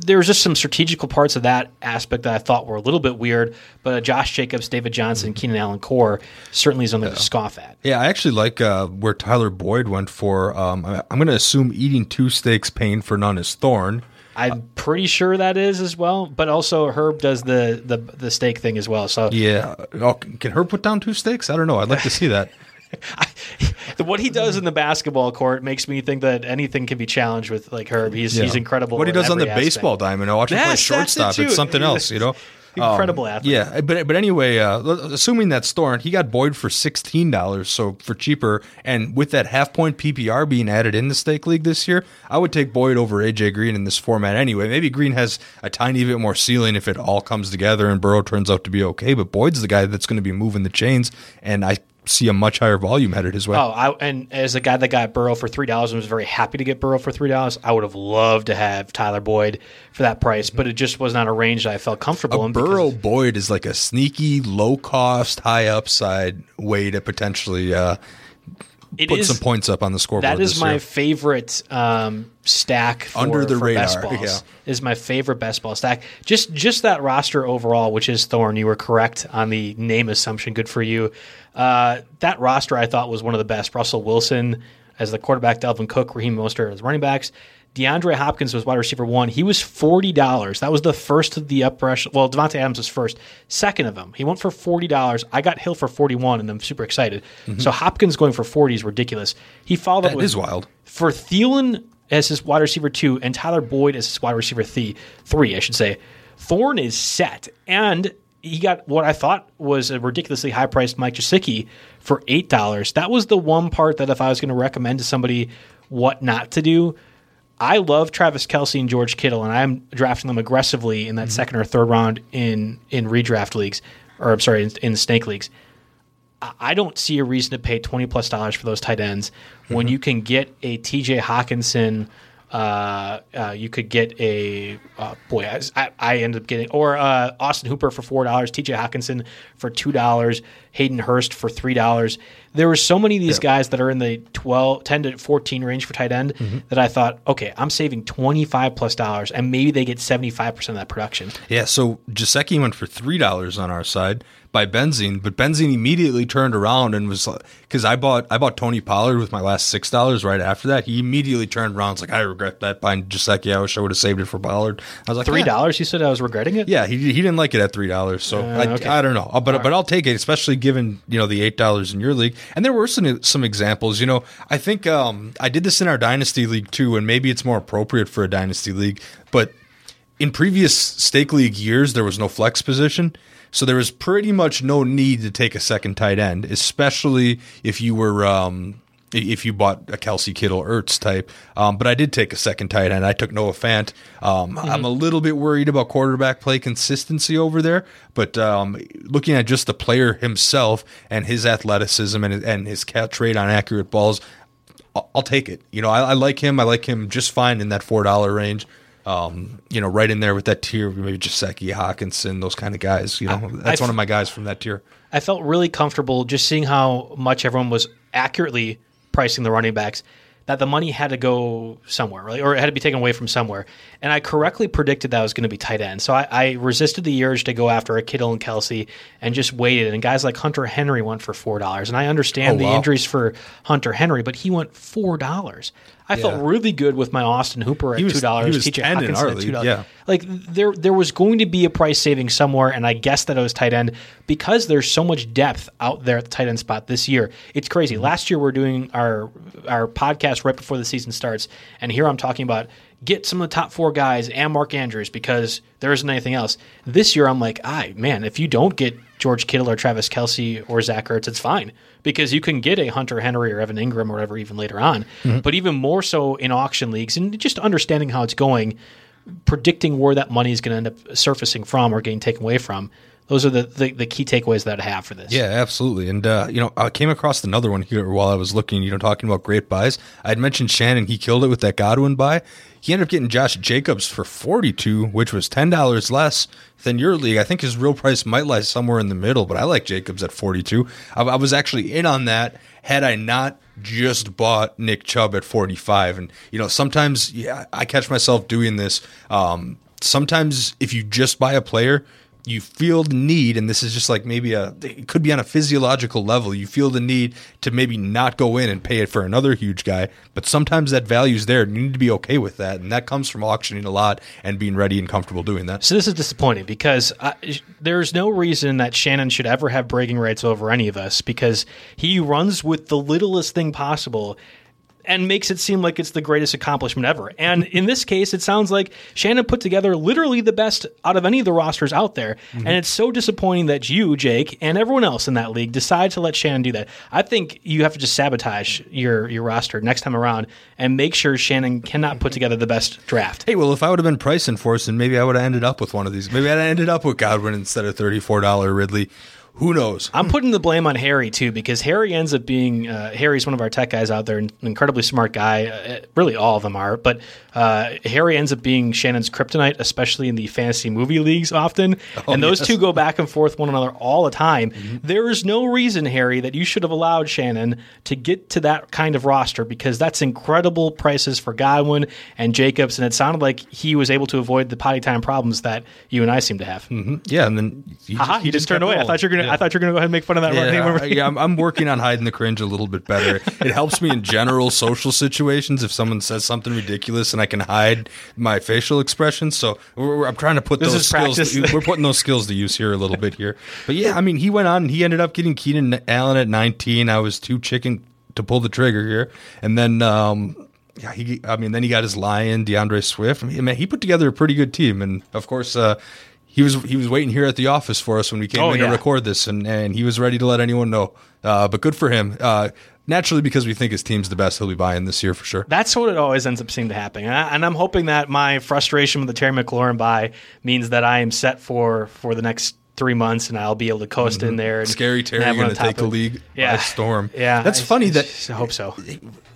There was just some strategical parts of that aspect that I thought were a little bit weird, but uh, Josh Jacobs, David Johnson, Keenan Allen Core certainly is something to scoff at. Yeah, I actually like uh, where Tyler Boyd went for. Um, I'm going to assume eating two steaks, paying for none is Thorn. I'm pretty sure that is as well. But also Herb does the the, the steak thing as well. So Yeah. Oh, can Herb put down two steaks? I don't know. I'd like to see that. the, what he does in the basketball court makes me think that anything can be challenged with like Herb. He's he's incredible. What he does on the aspect. baseball diamond, oh, I watch him play Yes, it shortstop. too. It's something else, you know. Incredible Um, athlete. Yeah, but but anyway, uh, assuming that's Thorn, he got Boyd for sixteen dollars, so for cheaper. And with that half point PPR being added in the steak league this year, I would take Boyd over AJ Green in this format anyway. Maybe Green has a tiny bit more ceiling if it all comes together and Burrow turns out to be okay. But Boyd's the guy that's going to be moving the chains, and I see a much higher volume headed his way. Oh, I, and as a guy that got Burrow for three dollars and was very happy to get Burrow for three dollars, I would have loved to have Tyler Boyd for that price, but it just was not a range that I felt comfortable in. because- Burrow Boyd is like a sneaky, low cost, high upside way to potentially uh, it put is- some points up on the scoreboard. That is my year. favorite um, stack for, Under the for best radar, balls. yeah. Is my favorite best ball stack. Just just that roster overall, which is Thorn. You were correct on the name assumption. Good for you. Uh, that roster I thought was one of the best. Russell Wilson as the quarterback, Dalvin Cook, Raheem Mostert as running backs. DeAndre Hopkins was wide receiver one. He was forty dollars. That was the first of the uprush. Well, Davante Adams was first. Second of them, he went for forty dollars. I got Hill for forty one, and I'm super excited. So Hopkins going for forty is ridiculous. He followed up Mm-hmm. With is wild. for Thielen as his wide receiver two and Tyler Boyd as his wide receiver th- three, I should say. Thorne is set, and he got what I thought was a ridiculously high priced Mike Gesicki for eight dollars. That was the one part that if I was going to recommend to somebody what not to do, I love Travis Kelce and George Kittle, and I'm drafting them aggressively in that second or third round in in redraft leagues, or I'm sorry, in, in snake leagues. I- don't see a reason to pay twenty plus dollars for those tight ends when you can get a T.J. Hockenson. Uh, uh, you could get a uh, boy. I, I ended up getting or uh, Austin Hooper for four dollars, T.J. Hockenson for two dollars, Hayden Hurst for three dollars. There were so many of these guys that are in the 12, 10 to fourteen range for tight end that I thought, okay, I'm saving twenty five plus dollars, and maybe they get seventy five percent of that production. Yeah, so Gesicki went for three dollars on our side, by Benzine, but Benzine immediately turned around and was because I bought I bought Tony Pollard with my last six dollars right after that. He immediately turned around. was like, I regret that buying Gesicki. I wish I would have saved it for Pollard. I was like, Three "Yeah." dollars? You said I was regretting it. Yeah, he he didn't like it at three dollars, so I, okay. I don't know, Uh, but but I'll take it, especially given you know the eight dollars in your league. And there were some some examples. You know, I think um, I did this in our dynasty league too, and maybe it's more appropriate for a dynasty league. But in previous steak league years, there was no flex position, so there was pretty much no need to take a second tight end, especially if you were. Um, if you bought a Kelce Kittle Ertz type. Um, but I did take a second tight end. I took Noah Fant. Um, I'm a little bit worried about quarterback play consistency over there, but um, looking at just the player himself and his athleticism and, and his catch rate on accurate balls, I'll, I'll take it. You know, I, I like him. I like him just fine in that four dollar range. Um, you know, right in there with that tier, maybe Gesicki, Hockenson, those kind of guys. You know, that's I- one of my guys from that tier. I felt really comfortable just seeing how much everyone was accurately pricing the running backs. That the money had to go somewhere, right? or it had to be taken away from somewhere. And I correctly predicted that was going to be tight end. So I, I resisted the urge to go after a Kittle and Kelce and just waited. And guys like Hunter Henry went for four dollars. And I understand Oh, the wow. injuries for Hunter Henry, but he went four dollars. I felt really good with my Austin Hooper at He was- two dollars. he was 10 in our league, yeah. Like there, there was going to be a price saving somewhere, and I guess that it was tight end because there's so much depth out there at the tight end spot this year. It's crazy. Mm-hmm. Last year we're doing our our podcast right before the season starts, and here I'm talking about get some of the top four guys and Mark Andrews because there isn't anything else. This year I'm like, I man, if you don't get George Kittle or Travis Kelce or Zach Ertz, it's fine because you can get a Hunter Henry or Evan Engram or whatever even later on. Mm-hmm. But even more so in auction leagues and just understanding how it's going predicting where that money is going to end up surfacing from or getting taken away from. Those are the, the, the key takeaways that I have for this. Yeah, absolutely. And uh, you know, I came across another one here while I was looking. You know, talking about great buys. I had mentioned Shannon. He killed it with that Godwin buy. He ended up getting Josh Jacobs for forty two, which was ten dollars less than your league. I think his real price might lie somewhere in the middle, but I like Jacobs at forty two. I, I was actually in on that had I not just bought Nick Chubb at 45. And, you know, sometimes yeah, I catch myself doing this. Um, sometimes if you just buy a player, you feel the need, and this is just like maybe a, it could be on a physiological level. You feel the need to maybe not go in and pay it for another huge guy, but sometimes that value's there. and You need to be okay with that, and that comes from auctioning a lot and being ready and comfortable doing that. So this is disappointing because I, there's no reason that Shannon should ever have bragging rights over any of us because he runs with the littlest thing possible and makes it seem like it's the greatest accomplishment ever. And in this case, it sounds like Shannon put together literally the best out of any of the rosters out there. Mm-hmm. And it's so disappointing that you, Jake, and everyone else in that league decide to let Shannon do that. I think you have to just sabotage your your roster next time around and make sure Shannon cannot put together the best draft. Hey, well, if I would have been price for us, then maybe I would have ended up with one of these. Maybe I'd have ended up with Godwin instead of $34 Ridley. Who knows? I'm putting the blame on Harry too because Harry ends up being uh, Harry's one of our tech guys out there, an incredibly smart guy. Uh, really, all of them are, but uh, Harry ends up being Shannon's kryptonite, especially in the fantasy movie leagues often. and those yes. two go back and forth one another all the time. There is no reason, Harry, that you should have allowed Shannon to get to that kind of roster because that's incredible prices for Godwin and Jacobs, and it sounded like he was able to avoid the potty time problems that you and I seem to have. Yeah, and then you Haha, you just turned kept away. I thought you were gonna. I thought you were gonna go ahead and make fun of that running Yeah, over I- yeah I'm, I'm working on hiding the cringe a little bit better. It helps me in general social situations if someone says something ridiculous and I can hide my facial expressions. So we're, we're- I'm trying to put This those skills. practice. we're putting those skills to use here a little bit here. But yeah, I mean, he went on and he ended up getting Keenan Allen at 19. I was too chicken to pull the trigger here, and then. um yeah, he. I mean, then he got his lion, DeAndre Swift. I mean, man, he put together a pretty good team, and of course, uh, he was he was waiting here at the office for us when we came Oh, in yeah. to record this, and, and he was ready to let anyone know. Uh, but good for him. Uh, naturally, because we think his team's the best, he'll be buying this year for sure. That's what it always ends up seeming to happen, and, I, and I'm hoping that my frustration with the Terry McLaurin buy means that I am set for for the next three months, and I'll be able to coast in there. And Mm-hmm. Scary Terry and going to take the league Yeah. by storm. Yeah, that's I- funny. I That I hope so.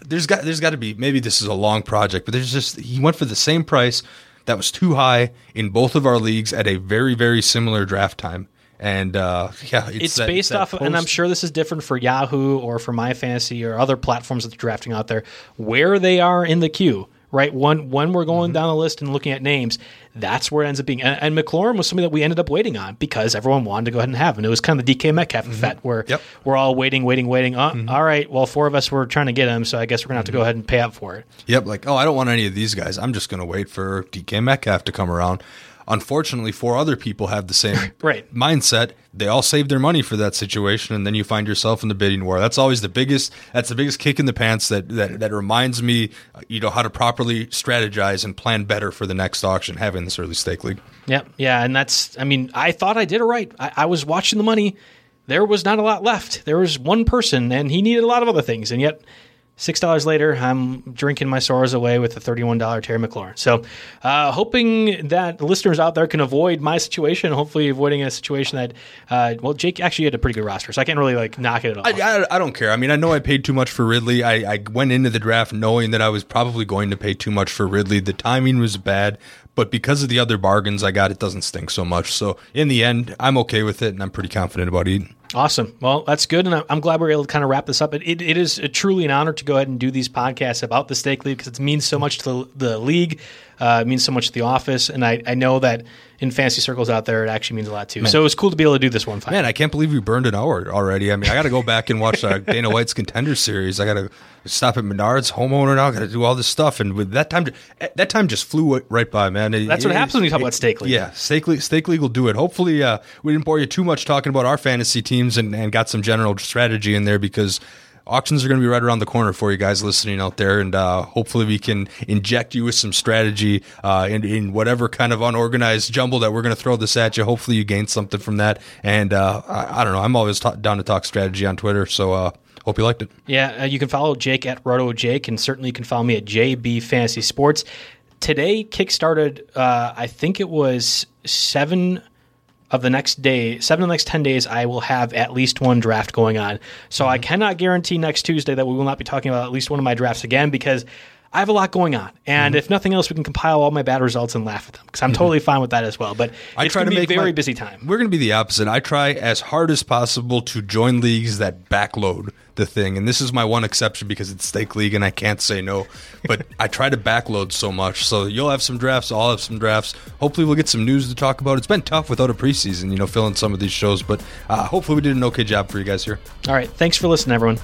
there's got there's got to be maybe this is a long project, but there's just he went for the same price that was too high in both of our leagues at a very very similar draft time, and uh, yeah, it's, It's that- based that off, of, and I'm sure this is different for Yahoo or for My Fantasy or other platforms that they're drafting out there, where they are in the queue. Right? When when we're going mm-hmm. down the list and looking at names, that's where it ends up being. And, and McLaurin was something that we ended up waiting on because everyone wanted to go ahead and have him. It was kind of the DK Metcalf mm-hmm. effect where Yep. we're all waiting, waiting, waiting. Uh, mm-hmm. All right, well, four of us were trying to get him, so I guess we're gonna have to go ahead and pay up for it. Yep, like, oh, I don't want any of these guys. I'm just going to wait for DK Metcalf to come around. Unfortunately, four other people have the same Right. mindset. They all saved their money for that situation, and then you find yourself in the bidding war. That's always the biggest. That's the biggest kick in the pants. That that, that reminds me, uh, you know, how to properly strategize and plan better for the next auction. Having this early steak league. Yep. Yeah. And that's, I mean, I thought I did it right. I, I was watching the money. There was not a lot left. There was one person, and he needed a lot of other things. And yet, $6 later, I'm drinking my sorrows away with a $31 Terry McLaurin. So, uh, hoping that listeners out there can avoid my situation, hopefully avoiding a situation that, uh, well, Jake actually had a pretty good roster, so I can't really like knock it at all. I, I, I don't care. I mean, I know I paid too much for Ridley. I, I went into the draft knowing that I was probably going to pay too much for Ridley. The timing was bad, but because of the other bargains I got, it doesn't stink so much. So in the end, I'm okay with it, and I'm pretty confident about Eden. Awesome. Well, that's good, and I'm glad we we're able to kind of wrap this up. It, it, it is truly an honor to go ahead and do these podcasts about the steak league because it means so much to the, the league. Uh, it means so much to the office, and I, I know that in fantasy circles out there, it actually means a lot too. So it was cool to be able to do this one. Finally. Man, I can't believe we burned an hour already. I mean, I got to go back and watch uh, Dana White's Contender Series. I got to stop at Menards, homeowner now. I Got to do all this stuff, and with that time, that time just flew right by, man. It- That's what happens when you talk it- about steak league. Yeah, steak league, steak league will do it. Hopefully, uh, we didn't bore you too much talking about our fantasy teams and, and got some general strategy in there because auctions are going to be right around the corner for you guys listening out there, and uh, hopefully we can inject you with some strategy uh, in, in whatever kind of unorganized jumble that we're going to throw this at you. Hopefully you gain something from that, and uh, I, I don't know. I'm always ta- down to talk strategy on Twitter, so uh, hope you liked it. Yeah, uh, you can follow Jake at Roto Jake, and certainly you can follow me at JB Fantasy Sports. Today kickstarted, uh, I think it was seven of the next day, seven of the next 10 days, I will have at least one draft going on. So I mm-hmm. cannot guarantee next Tuesday that we will not be talking about at least one of my drafts again because I have a lot going on. And if nothing else, we can compile all my bad results and laugh at them because I'm totally fine with that as well. But I it's try to be make a very my- busy time. We're going to be the opposite. I try as hard as possible to join leagues that backload the thing, and this is my one exception because it's steak league and I can't say no. But I try to backload so much, so you'll have some drafts, I'll have some drafts. Hopefully, we'll get some news to talk about. It's been tough without a preseason, you know, filling some of these shows, but uh, hopefully, we did an okay job for you guys here. All right. Thanks for listening, everyone.